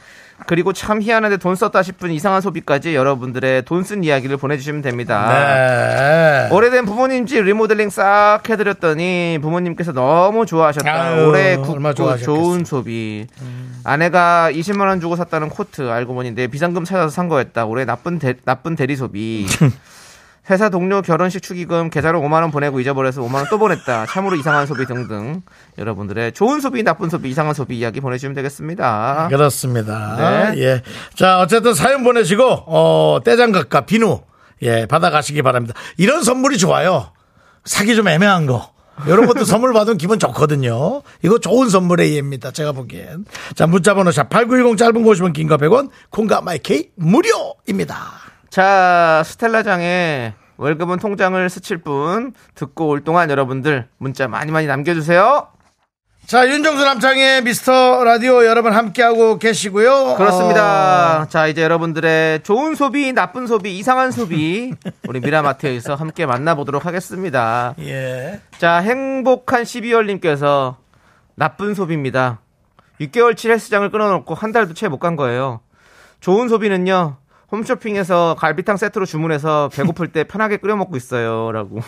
그리고 참 희한한데 돈 썼다 싶은 이상한 소비까지 여러분들의 돈 쓴 이야기를 보내주시면 됩니다. 네. 오래된 부모님 집 리모델링 싹 해드렸더니 부모님께서 너무 좋아하셨다. 아유, 올해 좋아하셨겠어. 좋은 소비. 아내가 20만 원 주고 샀다는 코트 알고 보니 내 비상금 찾아서 산 거였다. 올해 나쁜 대, 나쁜 대리 소비. *laughs* 회사 동료 결혼식 축의금 계좌로 5만 원 보내고 잊어버려서 5만 원 또 보냈다. 참으로 이상한 소비 등등. 여러분들의 좋은 소비, 나쁜 소비, 이상한 소비 이야기 보내주시면 되겠습니다. 그렇습니다. 네. 예. 자, 어쨌든 사연 보내시고, 어, 떼장갑과 비누, 예, 받아가시기 바랍니다. 이런 선물이 좋아요. 사기 좀 애매한 거. 이런 것도 *laughs* 선물 받으면 기분 좋거든요. 이거 좋은 선물의 예입니다. 제가 보기엔. 자, 문자번호 샵 8910 짧은 거 50원, 긴거 100원, 콩과 마이케이 무료입니다. 자, 스텔라장의 월급은 통장을 스칠 뿐 듣고 올 동안 여러분들 문자 많이 많이 남겨주세요. 자, 윤정수 남창의 미스터 라디오 여러분 함께하고 계시고요. 그렇습니다. 자, 이제 여러분들의 좋은 소비, 나쁜 소비, 이상한 소비 *laughs* 우리 미라마트에서 함께 만나보도록 하겠습니다. 어, 예. 자, 행복한 12월님께서 나쁜 소비입니다. 6개월치 헬스장을 끊어놓고 한 달도 채 못 간 거예요. 좋은 소비는요. 홈쇼핑에서 갈비탕 세트로 주문해서 배고플 때 편하게 끓여 먹고 있어요. 라고.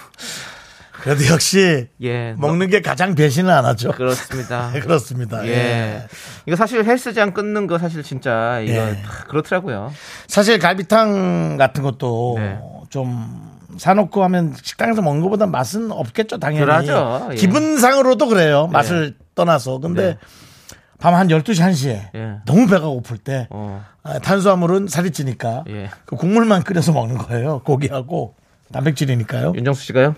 그래도 역시 예. 먹는 게 가장 배신을 안 하죠. 그렇습니다. *laughs* 그렇습니다. 예. 예. 이거 사실 헬스장 끊는 거 사실 진짜 이거 예. 다 그렇더라고요. 사실 갈비탕 같은 것도 네. 좀 사놓고 하면 식당에서 먹는 것보다 맛은 없겠죠, 당연히. 그러죠. 예. 기분상으로도 그래요. 맛을 떠나서. 근데 네. 밤 한 12시, 1시에 예. 너무 배가 고플 때 어. 아, 탄수화물은 살이 찌니까 예. 그 국물만 끓여서 먹는 거예요. 고기하고 단백질이니까요. 윤정수 씨가요?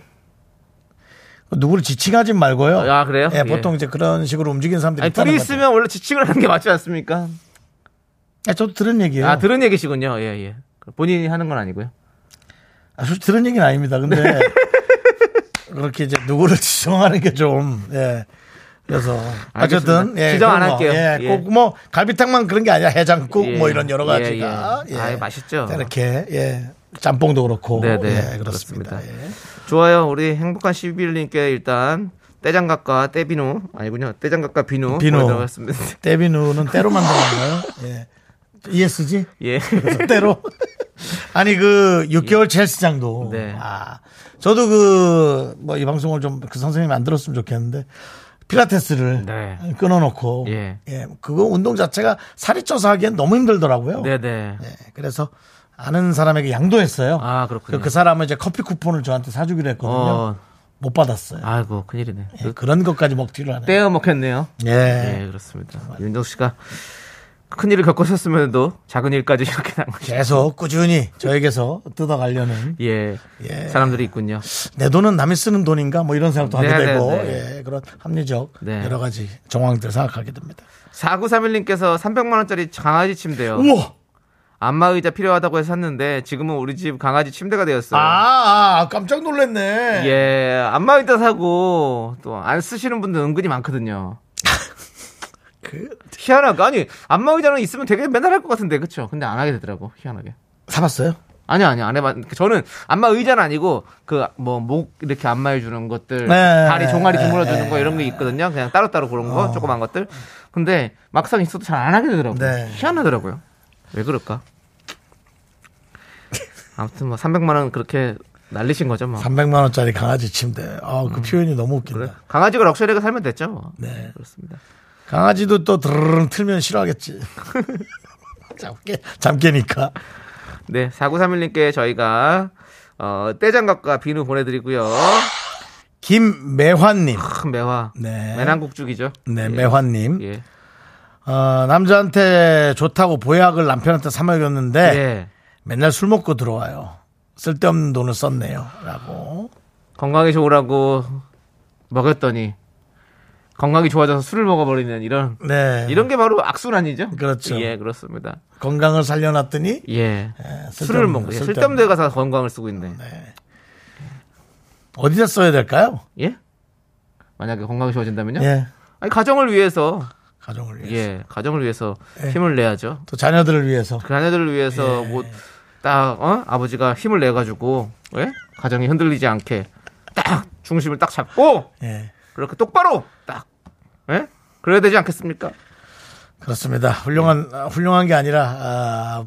누구를 지칭하진 말고요. 아, 그래요? 예, 예. 보통 이제 그런 식으로 움직이는 사람들이 아니, 둘이. 있으면 원래 지칭을 하는 게 맞지 않습니까? 아, 저도 들은 얘기예요. 아, 들은 얘기시군요. 예, 예. 본인이 하는 건 아니고요. 아, 솔직히 들은 얘기는 아닙니다. 근데 네. *laughs* 그렇게 이제 누구를 지정하는 게 좀 예. 그래서 어쨌든. 예, 지정 안. 할게요. 예, 예. 꼭 뭐 갈비탕만 그런 게 아니라 해장국 예. 뭐 이런 여러 예, 가지가 예. 아이, 맛있죠. 이렇게 예. 짬뽕도 그렇고 네, 네. 예, 그렇습니다. 그렇습니다. 예. 좋아요. 우리 행복한 11님께 일단 떼장갑과 떼비누 아니군요. 떼장갑과 비누 비누. 보내드렸습니다. *laughs* 떼비누는 때로 만들었나요? 예. ESG? 예. 때로. *laughs* 아니 그 6개월 첼스장도 네. 아 저도 그 뭐 이 방송을 좀 그 선생님이 안 들었으면 좋겠는데 필라테스를 네. 끊어놓고 예. 예. 그거 운동 자체가 살이 쪄서 하기엔 너무 힘들더라고요. 네네. 예, 그래서 아는 사람에게 양도했어요. 아, 그렇군요. 그, 그 사람은 이제 커피 쿠폰을 저한테 사주기로 했거든요. 어, 못 받았어요. 아이고, 큰일이네. 예, 그런 것까지 먹튀를 하네. 떼어 먹겠네요. 예. 예, 그렇습니다. 윤정수 씨가 큰 일을 겪으셨으면도 작은 일까지 *laughs* 이렇게 난 거죠. 계속 꾸준히 저에게서 뜯어가려는 *laughs* 예. 예. 사람들이 있군요. 내 돈은 남이 쓰는 돈인가 뭐 이런 생각도 하게 네, 되고 네, 네. 예, 그런 합리적 네. 여러 가지 정황들 생각하게 됩니다. 4931님께서 300만 원짜리 강아지 침대요. 우와! 안마의자 필요하다고 해서 샀는데 지금은 우리 집 강아지 침대가 되었어요. 아, 아, 깜짝 놀랐네. 예, 안마의자 사고 또 안 쓰시는 분들 은근히 많거든요. 그, 희한하게 아니 안마 의자는 있으면 되게 맨날 할 것 같은데 그쵸? 근데 안 하게 되더라고 희한하게. 사봤어요? 아니요 아니요 안 해봤. 저는 안마 의자는 아니고 그 뭐 목 이렇게 안마해 주는 것들, 네. 다리 종아리 주물러 주는 네. 거 이런 게 있거든요. 그냥 따로 따로 그런 거 조그만 것들. 근데 막상 있어도 잘 안 하게 되더라고. 요 네. 희한하더라고요. 왜 그럴까? 아무튼 뭐 300만 원 그렇게 날리신 거죠 뭐. 300만 원짜리 강아지 침대. 아, 그 표현이 너무 웃긴다. 그래. 강아지가 럭셔리하게 살면 됐죠. 뭐. 네. 그렇습니다. 강아지도 또 드르릉 틀면 싫어하겠지. *laughs* 잠깨, 잠깨니까. 네, 4931님께 저희가 어, 떼장갑과 비누 보내드리고요. 김매환님. 큰 매화. 네. 매난국죽이죠. 네, 예. 매환님. 예. 어, 남자한테 좋다고 보약을 남편한테 사먹였는데 예. 맨날 술 먹고 들어와요. 쓸데없는 돈을 썼네요. 라고. 건강이 좋으라고 먹였더니 건강이 좋아져서 술을 먹어버리는 이런 네. 이런 게 바로 악순환이죠. 그렇죠. 예, 그렇습니다. 건강을 살려놨더니 예. 쓸데없는, 술을 먹고 예, 쓸데없는. 쓸데없는 데 가서 건강을 쓰고 있네. 어디다 써야 될까요? 예? 만약에 건강이 좋아진다면요? 예. 아니 가정을 위해서 가정을 위해서. 예, 가정을 위해서 예. 힘을 내야죠. 또 자녀들을 위해서. 그 자녀들을 위해서 예. 뭐딱 어? 아버지가 힘을 내 가지고 예? 가정이 흔들리지 않게 딱 중심을 딱 잡고 예. 그렇게 똑바로 딱 예? 그래야 되지 않겠습니까? 그렇습니다. 훌륭한, 아, 훌륭한 게 아니라, 아,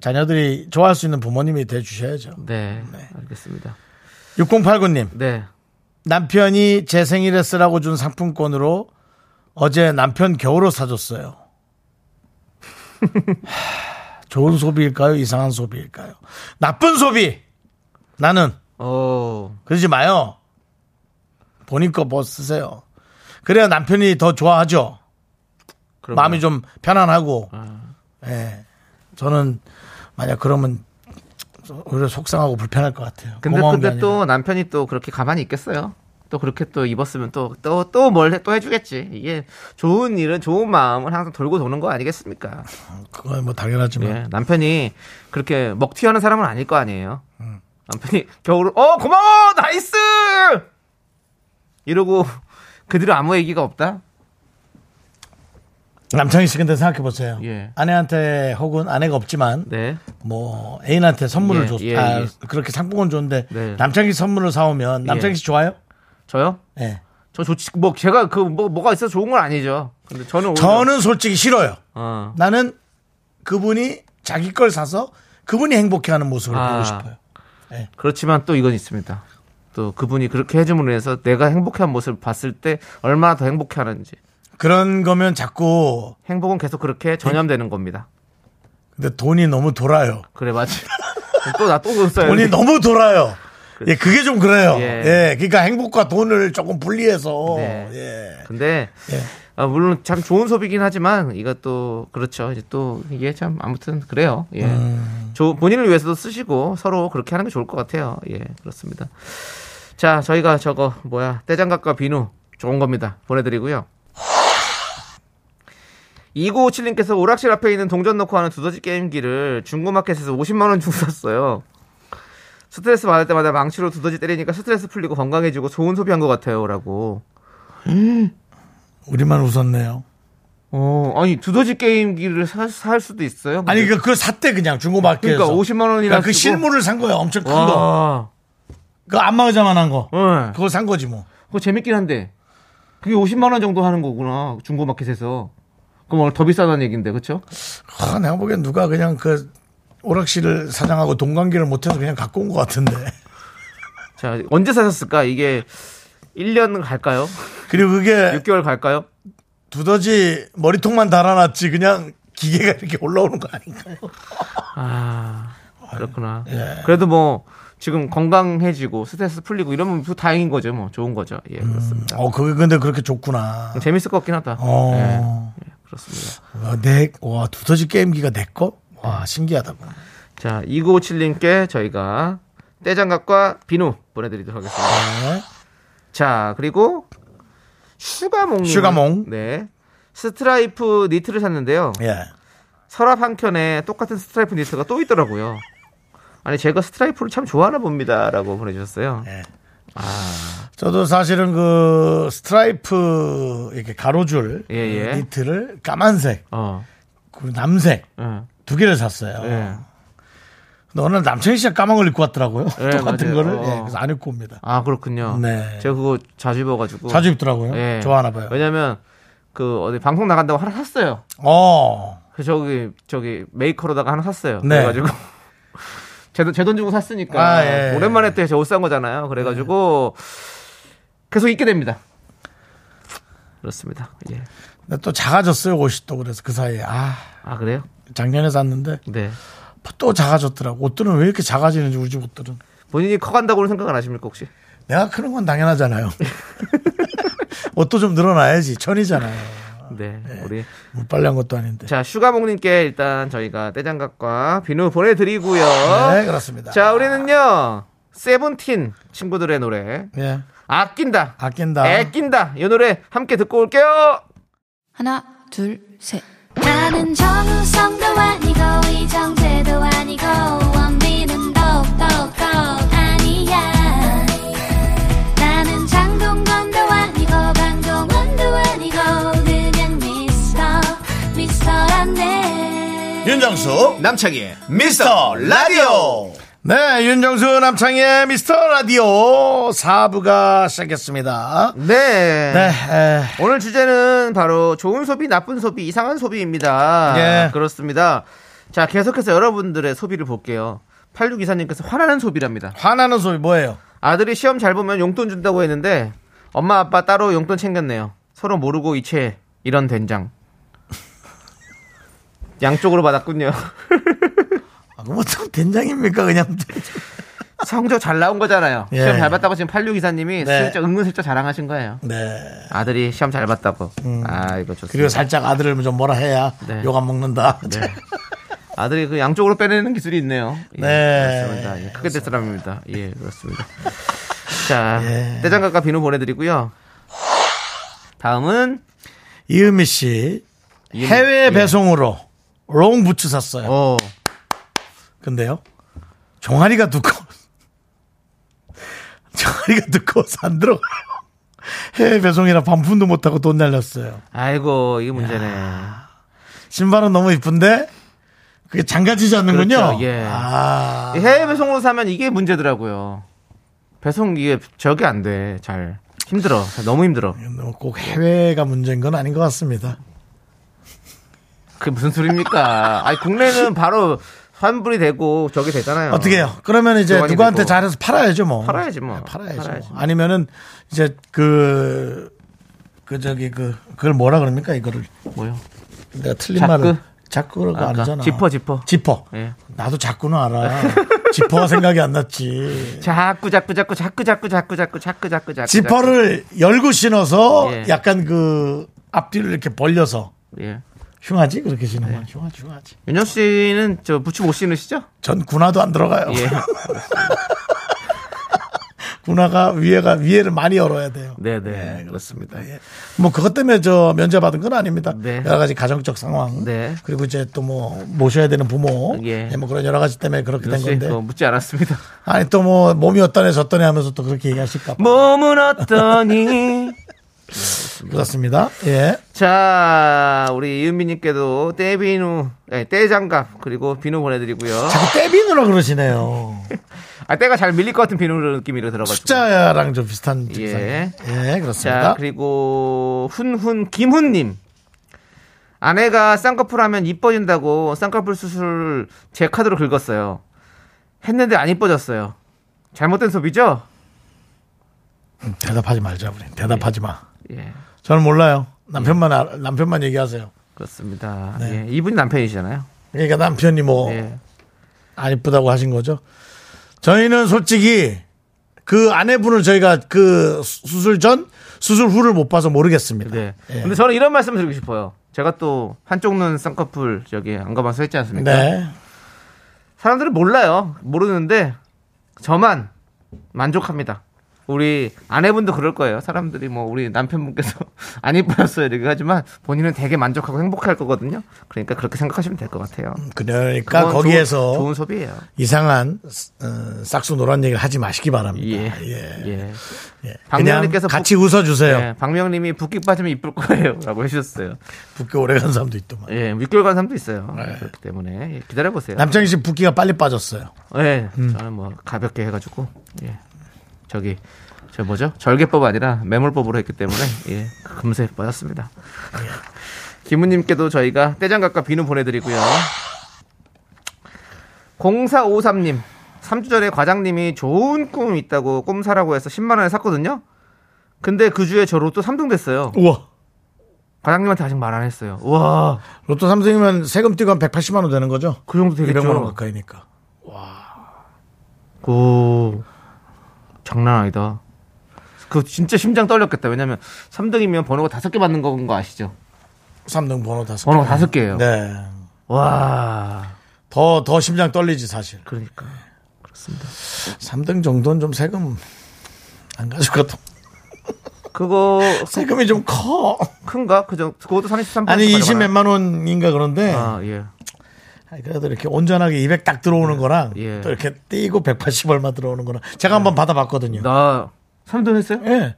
자녀들이 좋아할 수 있는 부모님이 돼 주셔야죠. 네, 알겠습니다. 6089님. 네. 남편이 제 생일에 쓰라고 준 상품권으로 어제 남편 겨울옷 사줬어요. *laughs* 하, 좋은 소비일까요? 이상한 소비일까요? 나쁜 소비! 나는 어, 그러지 마요. 본인 거 뭐 쓰세요. 그래야 남편이 더 좋아하죠. 그럼 마음이 좀 편안하고. 아. 예. 저는 만약 그러면 오히려 속상하고 불편할 것 같아요. 근데 근데. 또 남편이 또 그렇게 가만히 있겠어요? 또 그렇게 또 입었으면 또 또 또 뭘또 해주겠지. 이게 좋은 일은 좋은 마음을 항상 돌고 도는 거 아니겠습니까? 그건 뭐 당연하지만 예, 남편이 그렇게 먹튀하는 사람은 아닐 거 아니에요. 남편이 겨울 어 고마워 nice 이러고 그 뒤로 아무 얘기가 없다. 남창희 씨 근데 생각해 보세요. 예. 아내한테 혹은 아내가 없지만 네, 뭐 애인한테 선물을 예, 줬, 예, 아, 예. 그렇게 상품권 줬는데 네. 남창희 선물을 사오면 남창희 씨 좋아요? 저요? 예. 저 좋지 뭐 제가 그 뭐 뭐가 있어 서 좋은 건 아니죠. 근데 저는 오히려- 저는 솔직히 싫어요. 어. 나는 그분이 자기 걸 사서 그분이 행복해하는 모습을 아. 보고 싶어요. 그렇지만 또 이건 있습니다. 또 그분이 그렇게 해줌으로 해서 내가 행복한 모습을 봤을 때 얼마나 더 행복해 하는지 그런 거면 자꾸 행복은 계속 그렇게 전염되는 겁니다. 근데 돈이 너무 돌아요. 그래 맞지. 또나또 써야 돈이 너무 돌아요. 예, 그게 좀 그래요. 예. 예. 그러니까 행복과 돈을 조금 분리해서 네. 예. 근데 예. 아, 물론 참 좋은 소비긴 하지만 이것도 그렇죠. 이제 또 이게 참 아무튼 그래요. 예. 음. 조- 본인을 위해서도 쓰시고 서로 그렇게 하는 게 좋을 것 같아요. 예, 그렇습니다. 자, 저희가 저거 뭐야 떼장갑과 비누 좋은 겁니다. 보내드리고요. 2957님께서 오락실 앞에 있는 동전 넣고 하는 두더지 게임기를 중고마켓에서 50만 원 주고 샀어요. 스트레스 받을 때마다 망치로 두더지 때리니까 스트레스 풀리고 건강해지고 좋은 소비한 것 같아요 라고. 우리만 웃었네요. 어, 아니 두더지 게임기를 사, 살 수도 있어요. 아니 근데- 그 그걸 샀대 그냥 중고마켓에서. 그러니까 50만 원이나 그러니까 그 실물을 산 거예요. 엄청 큰 거. 와, 그 안마의자만한 거. 네. 그걸 산 거지 뭐. 그거 재밌긴 한데 그게 50만 원 정도 하는 거구나 중고마켓에서. 그럼 오늘 더 비싸다는 얘기인데, 그렇죠? 아, 내가 보기엔 누가 그냥 그 오락실을 사장하고 동관계를 못해서 그냥 갖고 온 것 같은데. *laughs* 자, 언제 사셨을까? 이게 1년 갈까요? 그리고 그게 *laughs* 6개월 갈까요? 두더지 머리통만 달아놨지 그냥 기계가 이렇게 올라오는 거 아닌가요? 아, 그렇구나. 예. 그래도 뭐 지금 건강해지고 스트레스 풀리고 이러면 또 다행인 거죠, 뭐 좋은 거죠. 예, 그렇습니다. 어, 그게 근데 그렇게 좋구나. 재밌을 것 같긴 하다. 어. 예, 그렇습니다. 와, 내, 와, 두더지 게임기가 내 거? 와, 신기하다. 자, 2957님께 저희가 떼장갑과 비누 보내드리도록 하겠습니다. 네. 자, 그리고 슈가몽. 슈가몽. 네. 스트라이프 니트를 샀는데요. 예. 서랍 한 켠에 똑같은 스트라이프 니트가 또 있더라고요. 아니, 제가 스트라이프를 참 좋아하나 봅니다. 라고 보내주셨어요. 예. 저도 사실은 그 스트라이프 이렇게 가로줄 예, 예. 그 니트를 까만색, 어. 그리고 남색 예. 두 개를 샀어요. 예. 근데 오늘 남창희 씨가 까만 걸 입고 왔더라고요. 예, *laughs* 똑같은 맞아요. 거를. 어. 예, 그래서 안 입고 옵니다. 아, 그렇군요. 네. 제가 그거 자주 입어가지고. 자주 입더라고요. 예. 좋아하나 봐요. 왜냐면 그 어디 방송 나간다고 하나 샀어요. 어. 그래서 저기 저기 메이커로다가 하나 샀어요. 네. 그래가지고 *laughs* 제 돈 주고 샀으니까 아, 예. 오랜만에 또옷산 거잖아요. 그래가지고 계속 입게 됩니다. 그렇습니다. 예. 근데 또 작아졌어요, 옷이 또. 그래서 그 사이에. 아, 아 그래요? 작년에 샀는데 네. 또 작아졌더라고. 옷들은 왜 이렇게 작아지는지 우리 집 옷들은. 본인이 커간다고는 생각 안 하십니까 혹시? 내가 크는 건 당연하잖아요. *laughs* 옷도 좀 늘어나야지. 천이잖아요. 네. 우리 뭐 빨리 한 것도 아닌데. 자 슈가몽님께 일단 저희가 떼장갑과 비누 보내드리고요. 네, 그렇습니다. 자 우리는요 세븐틴 친구들의 노래 예. 아낀다. 아낀다. 애낀다. 이 노래 함께 듣고 올게요. 하나, 둘, 셋. 나는 정우성도 아니고 이정재도 아니고 윤정수 남창희의 미스터 라디오. 네, 윤정수 남창의 미스터 라디오 4부가 시작했습니다. 네. 네, 에, 오늘 주제는 바로 좋은 소비, 나쁜 소비, 이상한 소비입니다. 예. 그렇습니다. 자, 계속해서 여러분들의 소비를 볼게요. 8624님께서 화나는 소비랍니다. 화나는 소리 뭐예요? 아들이 시험 잘 보면 용돈 준다고 했는데 엄마 아빠 따로 용돈 챙겼네요. 서로 모르고 이체 이런 된장. 양쪽으로 받았군요. *laughs* 아, 그뭐 된장입니까 그냥? *laughs* 성적 잘 나온 거잖아요. 예. 시험 잘 봤다고 지금 8624님이 네. 슬쩍 은근슬쩍 자랑하신 거예요. 네. 아들이 시험 잘 봤다고. 아, 이거 좋습니다. 그리고 살짝 아들을 좀 뭐라 해야 네. 욕안 먹는다. 네. *laughs* 아들이 그 양쪽으로 빼내는 기술이 있네요. 예, 네. 그렇습니다. 예, 크게 될 사람입니다. 예, 그렇습니다. 자, 예. 떼장갑과 비누 보내드리고요. 다음은 이은미 씨 이은미- 해외 예. 배송으로 롱 부츠 샀어요. 어, 근데요 종아리가 두꺼워. *laughs* 종아리가 두꺼워서 안 들어가요. 해외 배송이라 반품도 못하고 돈 날렸어요. 아이고 이게 문제네. 신발은 너무 이쁜데 그게 장가지지 않는군요. 그렇죠, 예. 아, 이 해외 배송으로 사면 이게 문제더라고요. 배송 이게 저기 안 돼. 잘 힘들어. 너무 힘들어. 뭐꼭 해외가 문제인 건 아닌 것 같습니다. 그게 무슨 소리입니까? 아니 국내는 바로 환불이 되고 저기 되잖아요. 어떻게 해요? 그러면 이제 교환이 누구한테 되고. 잘해서 팔아야죠, 뭐. 팔아야지 뭐. 네, 팔아야죠. 팔아야지 뭐. 아니면은 이제 그, 그 저기 그, 그걸 뭐라 그럽니까, 이거를. 뭐요? 내가 틀린 자크? 말을. 자꾸가 아까 아니잖아. 지퍼, 지퍼. 지퍼. 예. 나도 자꾸는 알아. 지퍼가 생각이 안 났지. 자꾸 자꾸 자꾸 자꾸 자꾸 자꾸 자꾸 자꾸 자꾸 자꾸 지퍼를 열고 신어서 예. 약간 그 앞뒤를 이렇게 벌려서 자꾸. 예. 흉하지? 그렇게 네. 신으면 흉하지, 흉하지. 윤정 씨는 저 부츠 못 신으시죠? 전 군화도 안 들어가요. 예. *laughs* 군화가 위에가 위에를 많이 열어야 돼요. 네, 네. 그렇습니다. 예. 뭐 그것 때문에 저 면제 받은 건 아닙니다. 네. 여러 가지 가정적 상황. 네. 그리고 이제 또 뭐 모셔야 되는 부모. 예. 예, 뭐 그런 여러 가지 때문에 그렇게 된씨 건데. 그거 묻지 않았습니다. 아니 또 뭐 몸이 어떠네 저떠네 하면서 또 그렇게 얘기하실까 봐. 몸은 어떠니? 그렇습니다. 예. 자, 우리 이은미님께도 떼비누, 아니, 떼장갑 그리고 비누 보내드리고요. 자꾸 떼비누라 그러시네요. *laughs* 아, 때가 잘 밀릴 것 같은 비누 느낌이 들어가지고. 숫자랑 좀 비슷한 증상. 예. 예, 그렇습니다. 자, 그리고 훈훈 김훈님. 아내가 쌍꺼풀 하면 이뻐진다고 쌍꺼풀 수술 제 카드로 긁었어요. 했는데 안 이뻐졌어요. 잘못된 소비죠? 음, 대답하지 말자 우리. 대답하지 마. 예, 저는 몰라요. 남편만 알- 남편만 얘기하세요. 그렇습니다. 네. 예, 이분이 남편이시잖아요. 그러니까 남편이 뭐안 예. 이쁘다고 하신 거죠. 저희는 솔직히 그 아내분을 저희가 그 수- 수술 전 수술 후를 못 봐서 모르겠습니다. 네. 예. 근데 저는 이런 말씀 드리고 싶어요. 제가 또 한쪽 눈 쌍꺼풀 저기 안 가봐서 했지 않습니까? 네. 사람들은 몰라요. 모르는데 저만 만족합니다. 우리 아내분도 그럴 거예요. 사람들이 뭐 우리 남편분께서 *laughs* 안 이뻐졌어요 이렇게 하지만 본인은 되게 만족하고 행복할 거거든요. 그러니까 그렇게 생각하시면 될 것 같아요. 그러니까 거기에서 좋은, 좋은 소비예요. 이상한 어, 싹수 노란 얘기를 하지 마시기 바랍니다. 예. 예. 예. 예. 박명님께서 같이 웃어주세요. 네, 박명님이 붓기 빠지면 이쁠 거예요라고 *laughs* 해주셨어요. 붓기 오래 간 사람도 있더만. 예, 6개월 간 사람도 있어요. 네. 그렇기 때문에 예, 기다려 보세요. 남창희 씨 붓기가 빨리 빠졌어요. 예, 음. 저는 뭐 가볍게 해가지고 예, 저기 저 뭐죠? 절개법 아니라 매몰법으로 했기 때문에 예, 금세 빠졌습니다. *laughs* 김우님께도 저희가 떼장갑과 비누 보내드리고요. 0453님 3주 전에 과장님이 좋은 꿈 있다고 꿈 사라고 해서 10만 원에 샀거든요. 근데 그 주에 저 로또 3등 됐어요. 우와. 과장님한테 아직 말 안 했어요. 와, 로또 3등이면 세금 띄고 한 180만 원 되는 거죠? 그 정도 되겠죠. 200만 원 가까이니까. 오, 장난 아니다. 그 진짜 심장 떨렸겠다. 왜냐면 3등이면 번호가 다섯 개 받는 건 거 아시죠? 3등 번호 다섯 개. 다섯 개예요. 네. 와, 더, 더 심장 떨리지, 사실. 그러니까 그렇습니다. 3등 정도는 좀 세금 안 가져가도. 그거 *laughs* 세금이 좀 커. 큰가? 그죠? 그것도 33%. 아니, 20 몇만 원인가 그런데. 아, 예. 그래도 이렇게 온전하게 200 딱 들어오는 거랑 예. 또 이렇게 띄고 180 얼마 들어오는 거랑 제가 한번 받아봤거든요. 나 3등 했어요? 예.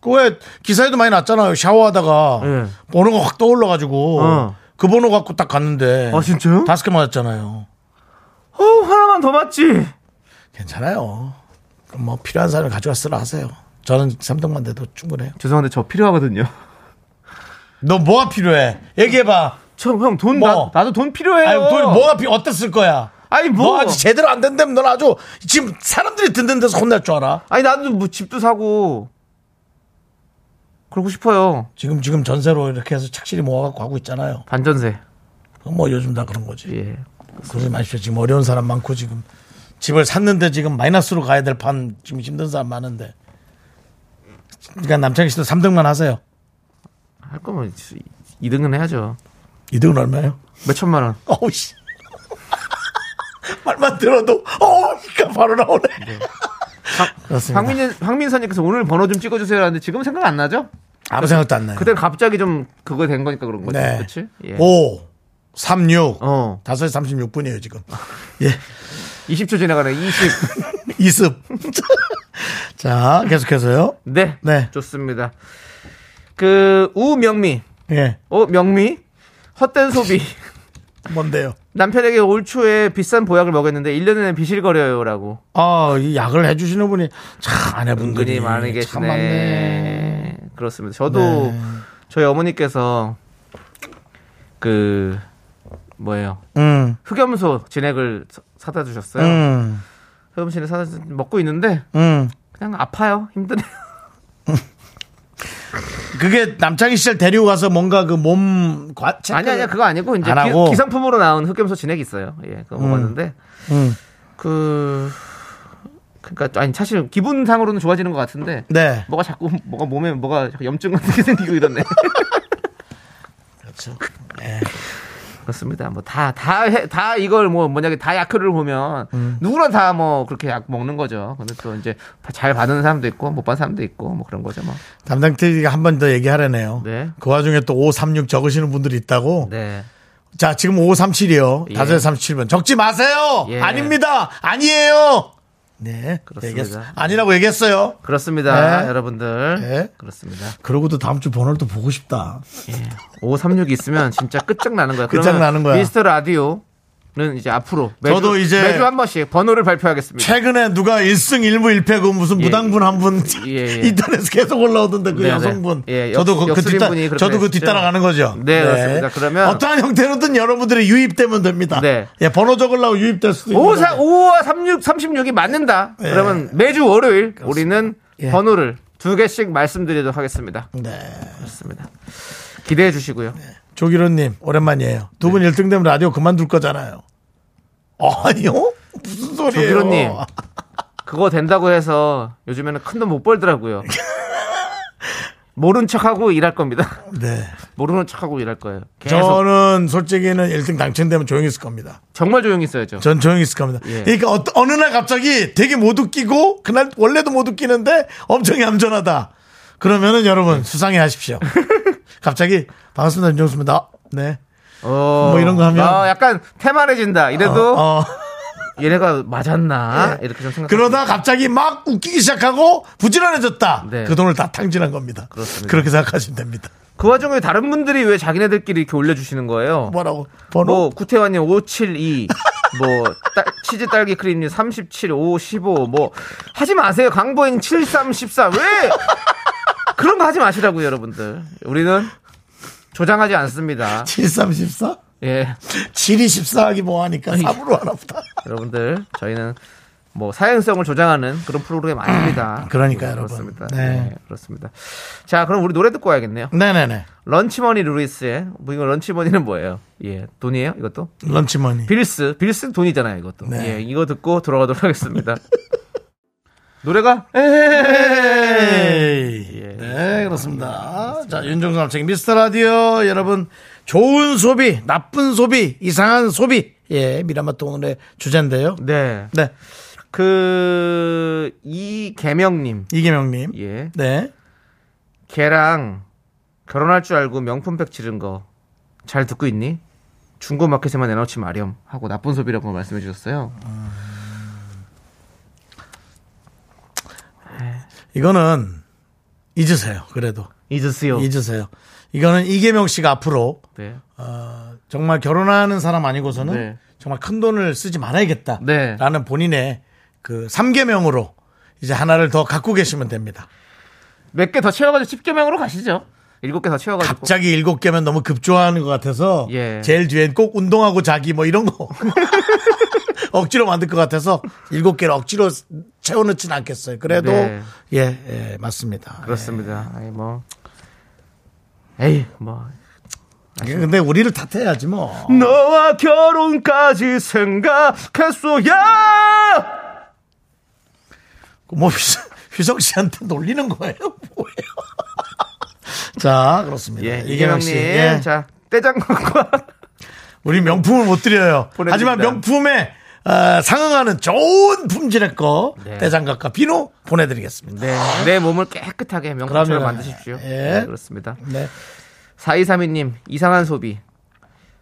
그왜 기사에도 많이 났잖아요. 샤워하다가 예. 번호가 확 떠올라가지고 어. 그 번호 갖고 딱 갔는데 아, 진짜요? 다섯 개 맞았잖아요. 어, 하나만 더 맞지. 괜찮아요. 그럼 뭐 필요한 사람이 가져가 쓰라 하세요. 저는 3등만 돼도 충분해요. 죄송한데 저 필요하거든요. 너 뭐가 필요해? 얘기해봐. 형, 돈, 뭐? 나, 나도 돈 필요해요. 아니, 돈 뭐가 필요? 쓸 거야? 아니, 너 뭐. 아직 제대로 안 된다면 넌 아주 지금 사람들이 듣는 데서 혼날 줄 알아. 아니, 나도 뭐 집도 사고. 그러고 싶어요. 지금 지금 전세로 이렇게 해서 착실히 모아갖고 하고 있잖아요. 반전세. 뭐 요즘 다 그런 거지. 예. 그러지 마십시오. 지금 어려운 사람 많고 지금 집을 샀는데 지금 마이너스로 가야 될 판 지금 힘든 사람 많은데. 그러니까 남창희 씨도 3등만 하세요. 할 거면 2등은 해야죠. 2등은 얼마예요? 몇 천만 원. 어우 씨. *laughs* 말만 들어도 어우 그러니까 바로 나오네. *laughs* 그렇습니다. 황민, 황민선님께서 오늘 번호 좀 찍어주세요 하는데 지금 생각 안 나죠? 아무 생각도 안 나요. 그때 갑자기 좀 그거 된 거니까 그런 거죠. 네. 그치? 예. 5, 3, 6. 어. 5시 36분이에요, 지금. *laughs* 예. 20초 지나가네. 20. 이습. 자, 계속해서요. 네. 네. 좋습니다. 그, 우명미. 예. 어, 명미? 헛된 소비. *laughs* 뭔데요? 남편에게 올 초에 비싼 보약을 먹였는데 1년 내내 비실거려요라고. 아, 이 약을 해주시는 분이 참 아내분들이 많이 계시네. 참 많네. 그렇습니다. 저도 네. 저희 어머니께서 그 뭐예요? 음, 흑염소 진액을 사- 사다 주셨어요. 음, 흑염소 진액 사다 주 먹고 있는데 음. 그냥 아파요. 힘드네요. 그게 남창희 씨를 데리고 가서 뭔가 그몸 과, 아니 아니야 그거 아니고 이제? 기, 상품으로 나온 흑염소 진액이 있어요. 예, 그거 먹었는데 음. 그 그러니까 아니 사실 기분상으로는 좋아지는 것 같은데 네. 뭐가 자꾸 뭐가 몸에 뭐가 염증 같은 게 생기고 이러네. *laughs* 그렇죠. 그렇습니다. 뭐 다 다 다 이걸 뭐 뭐냐 다 약효를 보면 음. 누구나 다 뭐 그렇게 약 먹는 거죠. 근데 또 이제 잘 받는 사람도 있고 못 받는 사람도 있고 뭐 그런 거죠. 뭐. 담당 TV가 한 번 더 얘기하려네요. 네. 그 와중에 또 536 적으시는 분들이 있다고. 네. 자, 지금 5537이요. 예. 537번. 적지 마세요! 예. 아닙니다! 아니에요! 네. 그렇습니다. 얘기했, 아니라고 얘기했어요. 그렇습니다. 네. 여러분들. 네. 그렇습니다. 그러고도 다음 주 번호를 또 보고 싶다. 536 있으면 진짜 끝장나는 거야. *laughs* 끝장나는 거야. 미스터 라디오 는 이제 앞으로 매주, 저도 이제 매주 한 번씩 번호를 발표하겠습니다. 최근에 누가 1승 1무 1패 그 무슨 예. 무당분 한분 예, 예. *laughs* 인터넷에 계속 올라오던데 그 네네. 여성분. 예, 역- 저도 그, 그 뒤따, 저도 그. 뒤따라가는 거죠. 네, 그렇습니다. 그러면- 어떠한 형태로든 여러분들이 유입되면 됩니다. 네. 예, 번호 적으려고 유입될 수도 있는 5, 4, 거죠. 5와 36, 36이 맞는다. 예. 그러면 매주 월요일 우리는 예. 번호를 두 개씩 말씀드리도록 하겠습니다. 네. 그렇습니다. 기대해 주시고요. 조기로님 오랜만이에요. 두 네. 분 1등 되면 라디오 그만둘 거잖아요. 아니요? 무슨 소리예요? 조기로님. *laughs* 그거 된다고 해서 요즘에는 큰 돈 못 벌더라고요. *laughs* 모른 척하고 일할 겁니다. 네. *laughs* 모르는 척하고 일할 거예요. 계속 저는 솔직히는 1등 당첨되면 조용히 있을 겁니다. 정말 조용히 있어야죠. 전 조용히 있을 겁니다. 예. 그러니까 어, 어느 날 갑자기 되게 못 웃기고 그날 원래도 못 웃기는데 엄청 얌전하다. 그러면은 여러분 수상해 하십시오. *laughs* 갑자기 반갑습니다 윤정수입니다. 네. 어, 뭐 이런 거 하면- 아, 약간 태만해진다. 이래도 어, 어. *laughs* 얘네가 맞았나 이렇게 좀 생각. 그러다 갑자기 막 웃기기 시작하고 부지런해졌다. 네. 그 돈을 다 탕진한 겁니다. 그렇습니다. 그렇게 생각하시면 됩니다. 그 와중에 다른 분들이 왜 자기네들끼리 이렇게 올려주시는 거예요? 뭐라고? 번호? 뭐 구태환님 572, 뭐 딸- 치즈 딸기 크림님 37, 5, 15, 뭐 하지 마세요. 강보인 73, 14. 왜 그런 거 하지 마시라고요, 여러분들. 우리는 조장하지 않습니다. *laughs* 7314? 예, 7214 하기 뭐 하니까 3으로 하나 보다. 여러분들 저희는 뭐 사행성을 조장하는 그런 프로그램 아닙니다. 그러니까요, 여러분. 그렇습니다. 네. 네. 그렇습니다. 자, 그럼 우리 노래 듣고 와야겠네요. 네네네. LunchMoney Lewis의 뭐 이거 lunch money는 뭐예요? 예, 돈이에요? 이것도? Lunch money. Bills, Bills 돈이잖아요, 이것도. 네. 예, 이거 듣고 돌아가도록 하겠습니다. *laughs* 노래가 에이. 예. 네, 그렇습니다. 자, 윤정수 남창희의 미스터 라디오 여러분 좋은 소비, 나쁜 소비, 이상한 소비. 예, 미라마트 오늘의 주제인데요. 네. 네, 그 이계명님, 이계명님. 예, 네. 걔랑 결혼할 줄 알고 명품백 지른 거 잘 듣고 있니? 중고 마켓에만 내놓지 마렴 하고 나쁜 소비라고 말씀해 주셨어요. 이거는 잊으세요. 그래도 잊으세요. 잊으세요. 이거는 이계명 씨가 앞으로 네. 어, 정말 결혼하는 사람 아니고서는 네. 정말 큰 돈을 쓰지 말아야겠다라는 네. 본인의 그 3계명으로 이제 하나를 더 갖고 계시면 됩니다. 몇 개 더 채워가지고 10개명으로 가시죠. 일곱 개더 채워가지고. 갑자기 일곱 개면 너무 급조하는 것 같아서 예. 제일 뒤엔 꼭 운동하고 자기 뭐 이런 거 *laughs* 억지로 만들 것 같아서 일곱 개를 억지로 채워넣지는 않겠어요. 그래도 네. 예, 예, 맞습니다. 그렇습니다. 아이 뭐. 에이 뭐. 예. 근데 우리를 탓해야지 뭐. 너와 결혼까지 생각했어야. 뭐 휘- 휘성 씨한테 놀리는 거예요? *laughs* 뭐예요? 자, 그렇습니다. 예, 이계명님. 씨. 예. 자, 떼장갑과 우리 명품을 못 드려요. 보내드립니다. 하지만 명품에 어, 상응하는 좋은 품질의 거 네. 대장갑과 비누 보내드리겠습니다. 네, 내 몸을 깨끗하게 명품처럼. 만드십시오. 예. 네, 그렇습니다. 네. 4232님, 이상한 소비.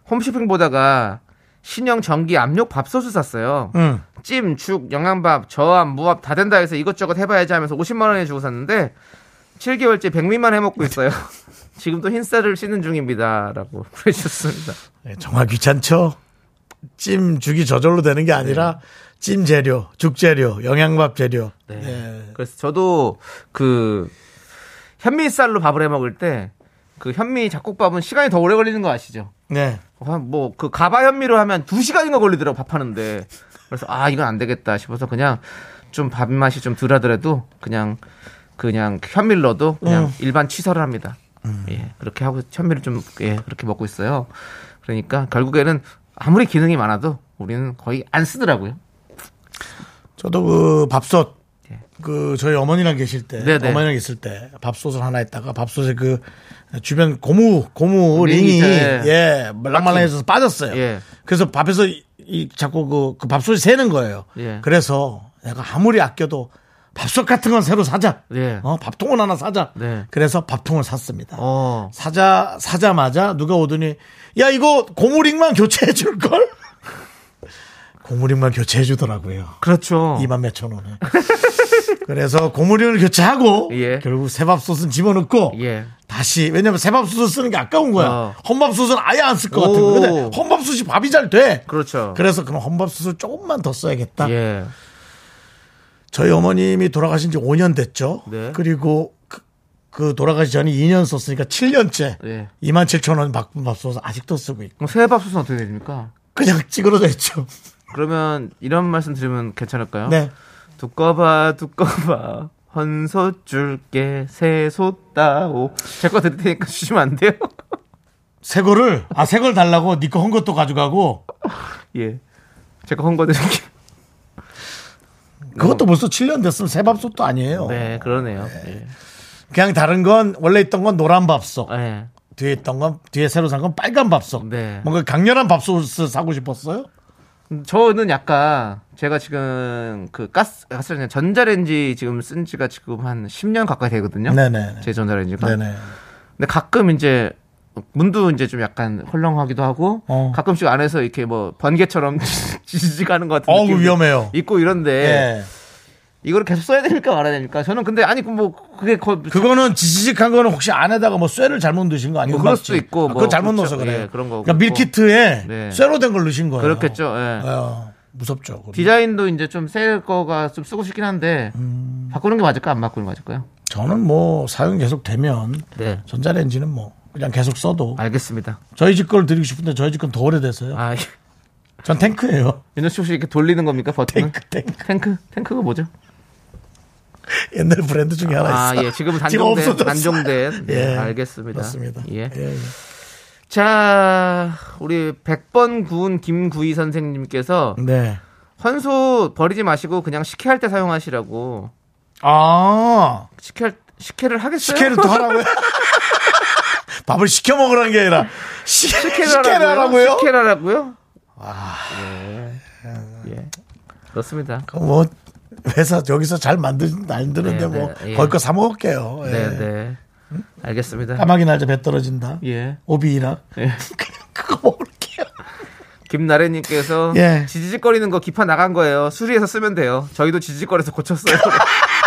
홈쇼핑 보다가 신형 전기 압력 밥솥을 샀어요. 음. 찜, 죽, 영양밥, 저압, 무압 다 된다 해서 이것저것 해봐야지 하면서 50만 원에 주고 샀는데 7개월째 백미만 해먹고 있어요. *laughs* 지금도 흰쌀을 씻는 중입니다라고 보내주셨습니다. *laughs* 네, 정말 귀찮죠? 찜 죽이 저절로 되는 게 아니라 찜 재료, 죽 재료, 영양밥 재료. 네. 네. 그래서 저도 그 현미쌀로 밥을 해 먹을 때 그 현미 잡곡밥은 시간이 더 오래 걸리는 거 아시죠? 네. 뭐 그 가바 현미로 하면 두 시간인가 걸리더라고 밥 하는데 그래서 아 이건 안 되겠다 싶어서 그냥 좀 밥 맛이 좀 덜하더라도 그냥 그냥 현미를 넣어도 그냥 음. 일반 취설을 합니다. 예 그렇게 하고 현미를 좀 예 그렇게 먹고 있어요. 그러니까 결국에는 아무리 기능이 많아도 우리는 거의 안 쓰더라고요. 저도 그 밥솥, 예. 그 저희 어머니랑 계실 때, 네네. 어머니랑 있을 때 밥솥을 하나 했다가 밥솥에 그 주변 고무, 고무 링이 링이, 있죠, 예. 예, 말랑말랑해져서 빠졌어요. 예. 그래서 밥에서 이, 이 자꾸 그, 그 밥솥이 새는 거예요. 예. 그래서 내가 아무리 아껴도 밥솥 같은 건 새로 사자. 예. 어, 밥통을 하나 사자. 네. 그래서 밥통을 샀습니다. 어 사자 사자마자 누가 오더니 야 이거 고무링만 교체해 줄 걸. *laughs* 고무링만 교체해 주더라고요. 그렇죠. 2만 몇천 원에. *laughs* 그래서 고무링을 교체하고 예. 결국 새밥솥은 집어넣고 예. 다시 왜냐면 새밥솥을 쓰는 게 아까운 거야. 어. 헌밥솥은 아예 안 쓸 것 같은 오. 거. 근데 헌밥솥이 밥이 잘 돼. 그렇죠. 그래서 그럼 헌밥솥을 조금만 더 써야겠다. 예. 저희 어머님이 돌아가신 지 5년 됐죠. 네. 그리고 그, 그 돌아가시 전에 2년 썼으니까 7년째 예. 2만 7천 원 바꾼 밥솥을 아직도 쓰고 있고 그럼 새밥솥은 어떻게 됩니까? 그냥 찌그러져 있죠. 그러면 이런 말씀 드리면 괜찮을까요? 네. 두꺼봐 두꺼봐 헌솥 줄게 새솥 따오 제 거 드릴 테니까 주시면 안 돼요? *laughs* 새 거를 아새걸 달라고 니꺼 헌 것도 가져가고 예 제가 헌거 드릴게요 그것도 벌써 7년 됐으면 새 밥솥도 아니에요. 네 그러네요 예. 그냥 다른 건 원래 있던 건 노란 밥솥. 예. 뒤에 있던 건 뒤에 새로 산 건 빨간 밥솥. 네. 뭔가 강렬한 밥솥을 사고 싶었어요? 저는 약간 제가 지금 그 가스 가스 아니라 전자레인지 지금 쓴 지가 지금 한 10년 가까이 되거든요. 네네. 제 전자레인지가. 네네. 근데 가끔 이제 문도 이제 좀 약간 헐렁하기도 하고 어. 가끔씩 안에서 이렇게 뭐 번개처럼 *laughs* 지지직하는 것 같은 느낌도 위험해요. 있고 이런데 예. 이거를 계속 써야 됩니까 말아야 됩니까? 저는 근데 아니 뭐 그게 거, 그거는 지지직한 거는 혹시 안에다가 뭐 쇠를 잘못 넣으신 거 아니고 뭐 그럴 수도 있고, 그거 뭐 잘못 그렇죠. 넣어서 그래요. 예, 그런 거고. 그러니까 밀키트에 네. 쇠로 된 걸 넣으신 거예요. 그렇겠죠. 예. 어, 무섭죠. 그거. 디자인도 이제 좀 새 거가 좀 쓰고 싶긴 한데 음. 바꾸는 게 맞을까 안 바꾸는 게 맞을까요? 저는 뭐 사용 계속 되면 네. 전자레인지는 뭐 그냥 계속 써도 알겠습니다. 저희 집 걸 드리고 싶은데 저희 집 건 더 오래돼서요. 아, 전 탱크예요. 윤호 씨 혹시 이렇게 돌리는 겁니까 버튼을? 탱크 탱크 탱크? 탱크가 뭐죠? 옛날 브랜드 중에 하나 아, 있어. 예. 지금은 지금 단종된, 없어졌어. 단종된. 네, 예. 알겠습니다. 맞습니다. 예. 예, 예. 자, 우리 100번 구운 김구이 선생님께서 네. 헌소 버리지 마시고 그냥 식혜할 때 사용하시라고. 아 식혜, 식혜를 하겠어요? 식혜를 또 하라고요? *laughs* 밥을 시켜 먹으라는 게 아니라 시, 하라고요? 식혜를 하라고요? 예. 예. 그렇습니다. 뭐 회사 여기서 잘 만들 만드는데 네, 뭐 네, 예. 거기 거 사 먹을게요. 예. 네, 네. 알겠습니다. 까마귀 날짜 배 떨어진다. 예. 오비이락 예. *laughs* 그냥 그거 먹을게요. 김나래님께서 예. 지지직거리는 거 기파 나간 거예요. 수리해서 쓰면 돼요. 저희도 지지직거려서 고쳤어요. *laughs*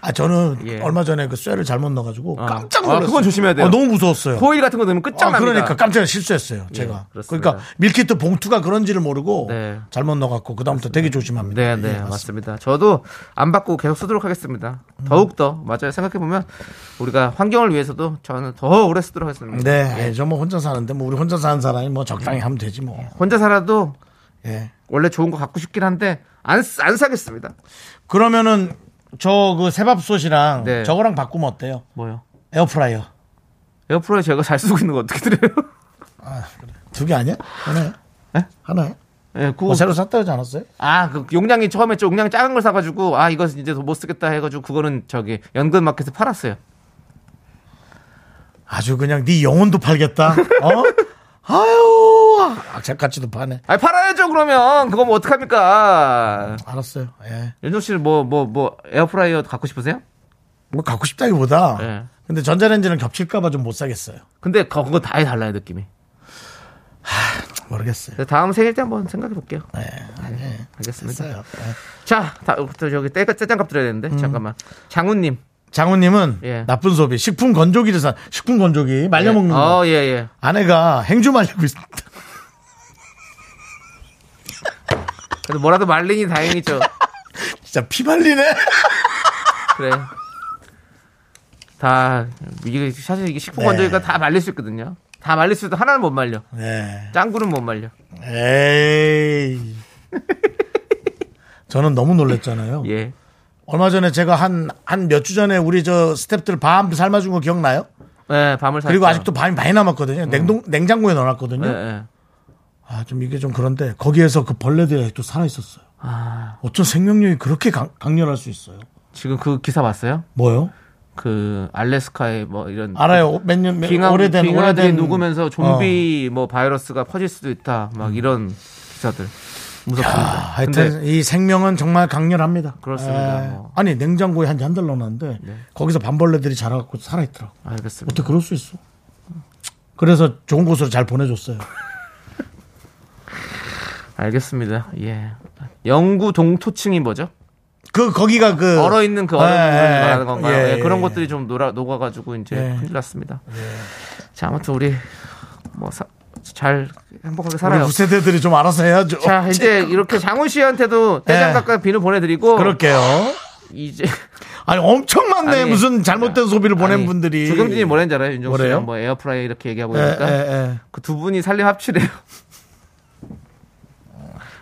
아 저는 예. 얼마 전에 그 쇠를 잘못 넣어가지고 아. 깜짝 아, 놀랐어요. 그건 조심해야 돼요. 아, 너무 무서웠어요. 호일 같은 거 넣으면 아, 끝장납니다. 그러니까 깜짝 실수했어요. 제가. 그렇습니다. 그러니까 밀키트 봉투가 그런지를 모르고 네. 잘못 넣어갖고 그 다음부터 되게 조심합니다. 네, 네, 예, 맞습니다. 저도 안 받고 계속 쓰도록 하겠습니다. 더욱 더 맞아요. 생각해 보면 우리가 환경을 위해서도 저는 더 오래 쓰도록 하겠습니다. 네, 저 뭐 혼자 사는데 뭐 우리 혼자 사는 사람이 뭐 적당히 하면 되지 뭐. 혼자 살아도 예. 원래 좋은 거 갖고 싶긴 한데 안, 쓰- 안 사겠습니다. 그러면은 저 그 새밥솥이랑 네. 저거랑 바꾸면 어때요? 뭐요? 에어프라이어 에어프라이 제가 잘 쓰고 있는 거 어떻게 드려요? *laughs* 두개 아니야? 하나요? 네? 하나요? 예, 그거 뭐 새로 샀다 그러지 않았어요? 아, 그 용량이 처음에 좀 용량이 작은 걸 사가지고 아 이거 이제 못 쓰겠다 해가지고 그거는 저기 연근 마켓에 팔았어요. 아주 그냥 네 영혼도 팔겠다. 어? 아유, 악착같이도 파네. 아 팔아야죠 그러면 그거 뭐 어떡합니까? 알았어요. 예. 윤종 씨는 뭐 뭐 뭐 에어프라이어 갖고 싶으세요? 뭐 갖고 싶다기보다. 예. 근데 전자레인지는 겹칠까봐 좀 못 사겠어요. 근데 그거 다 달라요 느낌이. 모르겠어요. 그래서 다음 생일 때 한번 생각해 볼게요. 예, 아니, 알겠습니다. 됐어요. 예. 자, 다, 또 저기 떼, 떼장갑 드려야 되는데 잠깐만. 장훈님. 장훈님은 예. 나쁜 소비, 식품 건조기를 사, 식품 건조기 말려 먹는 거. 어, 예, 예. 아내가 행주 말리고 있습니다. *laughs* 그래도 뭐라도 말리니 다행이죠. *laughs* 진짜 피 말리네. *laughs* 그래. 다 이게 사실 이게 식품 네. 건조기가 다 말릴 수 있거든요. 다 말릴 수 있도 하나는 못 말려. 네. 짱구는 못 말려. 에이. 저는 너무 놀랐잖아요. 예. 얼마 전에 제가 한, 한 몇 주 전에 우리 저 스탭들 밤 삶아준 거 기억나요? 네, 밤을 샀죠. 그리고 아직도 밤이 많이 남았거든요. 냉동, 냉장고에 넣어놨거든요. 예, 예. 아, 좀 이게 좀 그런데 거기에서 그 벌레들이 아직도 살아 있었어요. 아, 어쩜 생명력이 그렇게 강, 강렬할 수 있어요? 지금 그 기사 봤어요? 뭐요? 그 알래스카에 뭐 이런 알아요. 몇 년, 몇, 빙하 오래된, 빙하에 오래된. 녹으면서 좀비 뭐 바이러스가 퍼질 수도 있다. 막 이런 기사들 무섭습니다. 아, 하여튼 이 생명은 정말 강렬합니다. 그렇습니다. 에, 뭐. 아니 냉장고에 한 잔들 넣어놨는데 거기서 밤벌레들이 자라갖고 살아있더라고. 알겠습니다. 어떻게 그럴 수 있어? 그래서 좋은 곳으로 잘 보내줬어요. *laughs* 알겠습니다. 예. 영구 동토층이 뭐죠? 그 거기가 그 얼어 있는 그 얼음 예, 예, 말하는 건가요? 예, 예, 그런 예. 것들이 좀 녹아, 녹아가지고 이제 예. 큰일 났습니다. 자, 아무튼 우리 뭐 잘 행복하게 우리 살아요. 후세대들이 좀 알아서 해야죠. 자, 이제 *laughs* 이렇게 장훈 씨한테도 떼장갑과 비누 보내드리고 예. 그럴게요. 이제 *laughs* 아니 엄청 많네 아니, 무슨 잘못된 소비를 보낸 아니, 분들이. 조경진이 뭐랬는지 알아요? 윤정 뭐래요? 씨랑 뭐 에어프라이 이렇게 얘기하고 예, 있으니까 예, 예. 그두 분이 살림 합치래요. *laughs*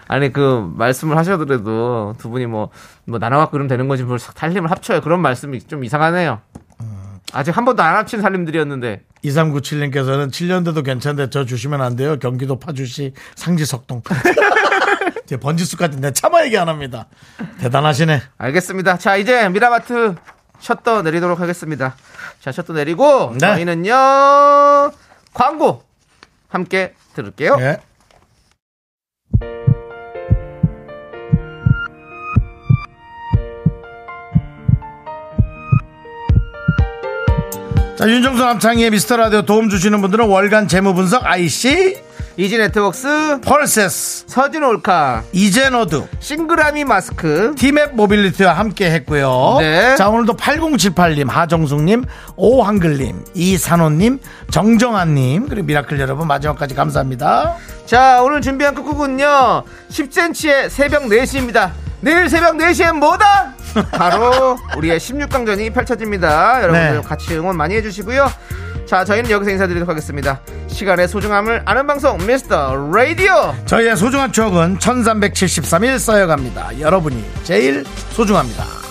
아니 그 말씀을 하셔더라도 두 분이 뭐 뭐 나눠 갖고 그러면 되는 거지 뭘 살림을 합쳐요. 그런 말씀이 좀 이상하네요. 아직 한 번도 안 합친 살림들이었는데 2397님께서는 7년 돼도 괜찮은데 저 주시면 안 돼요. 경기도 파주시 상지석동. *laughs* 제 번지수까지 내 차마 얘기 안 합니다. 대단하시네. 알겠습니다. 자 이제 미라마트 셔터 내리도록 하겠습니다. 자, 셔터 내리고 네. 저희는요 광고 함께 들을게요. 예. 자, 윤정수 남창희의 미스터 라디오 도움 주시는 분들은 월간 재무 분석 IC, 이지 네트웍스, 펄세스, 서진 올카, 이젠어드, 싱그라미 마스크, 티맵 모빌리티와 함께 했고요. 네. 자, 오늘도 8078님, 하정숙님, 오한글님, 이산호님, 정정환님, 그리고 미라클 여러분 마지막까지 감사합니다. 자, 오늘 준비한 끝곡은요. 10cm의 새벽 4시입니다. 내일 새벽 4시엔 뭐다? 바로 우리의 16강전이 펼쳐집니다. 여러분들 네. 같이 응원 많이 해주시고요. 자, 저희는 여기서 인사드리도록 하겠습니다. 시간의 소중함을 아는 방송, 미스터 라디오! 저희의 소중한 추억은 1373일 쌓여갑니다. 여러분이 제일 소중합니다.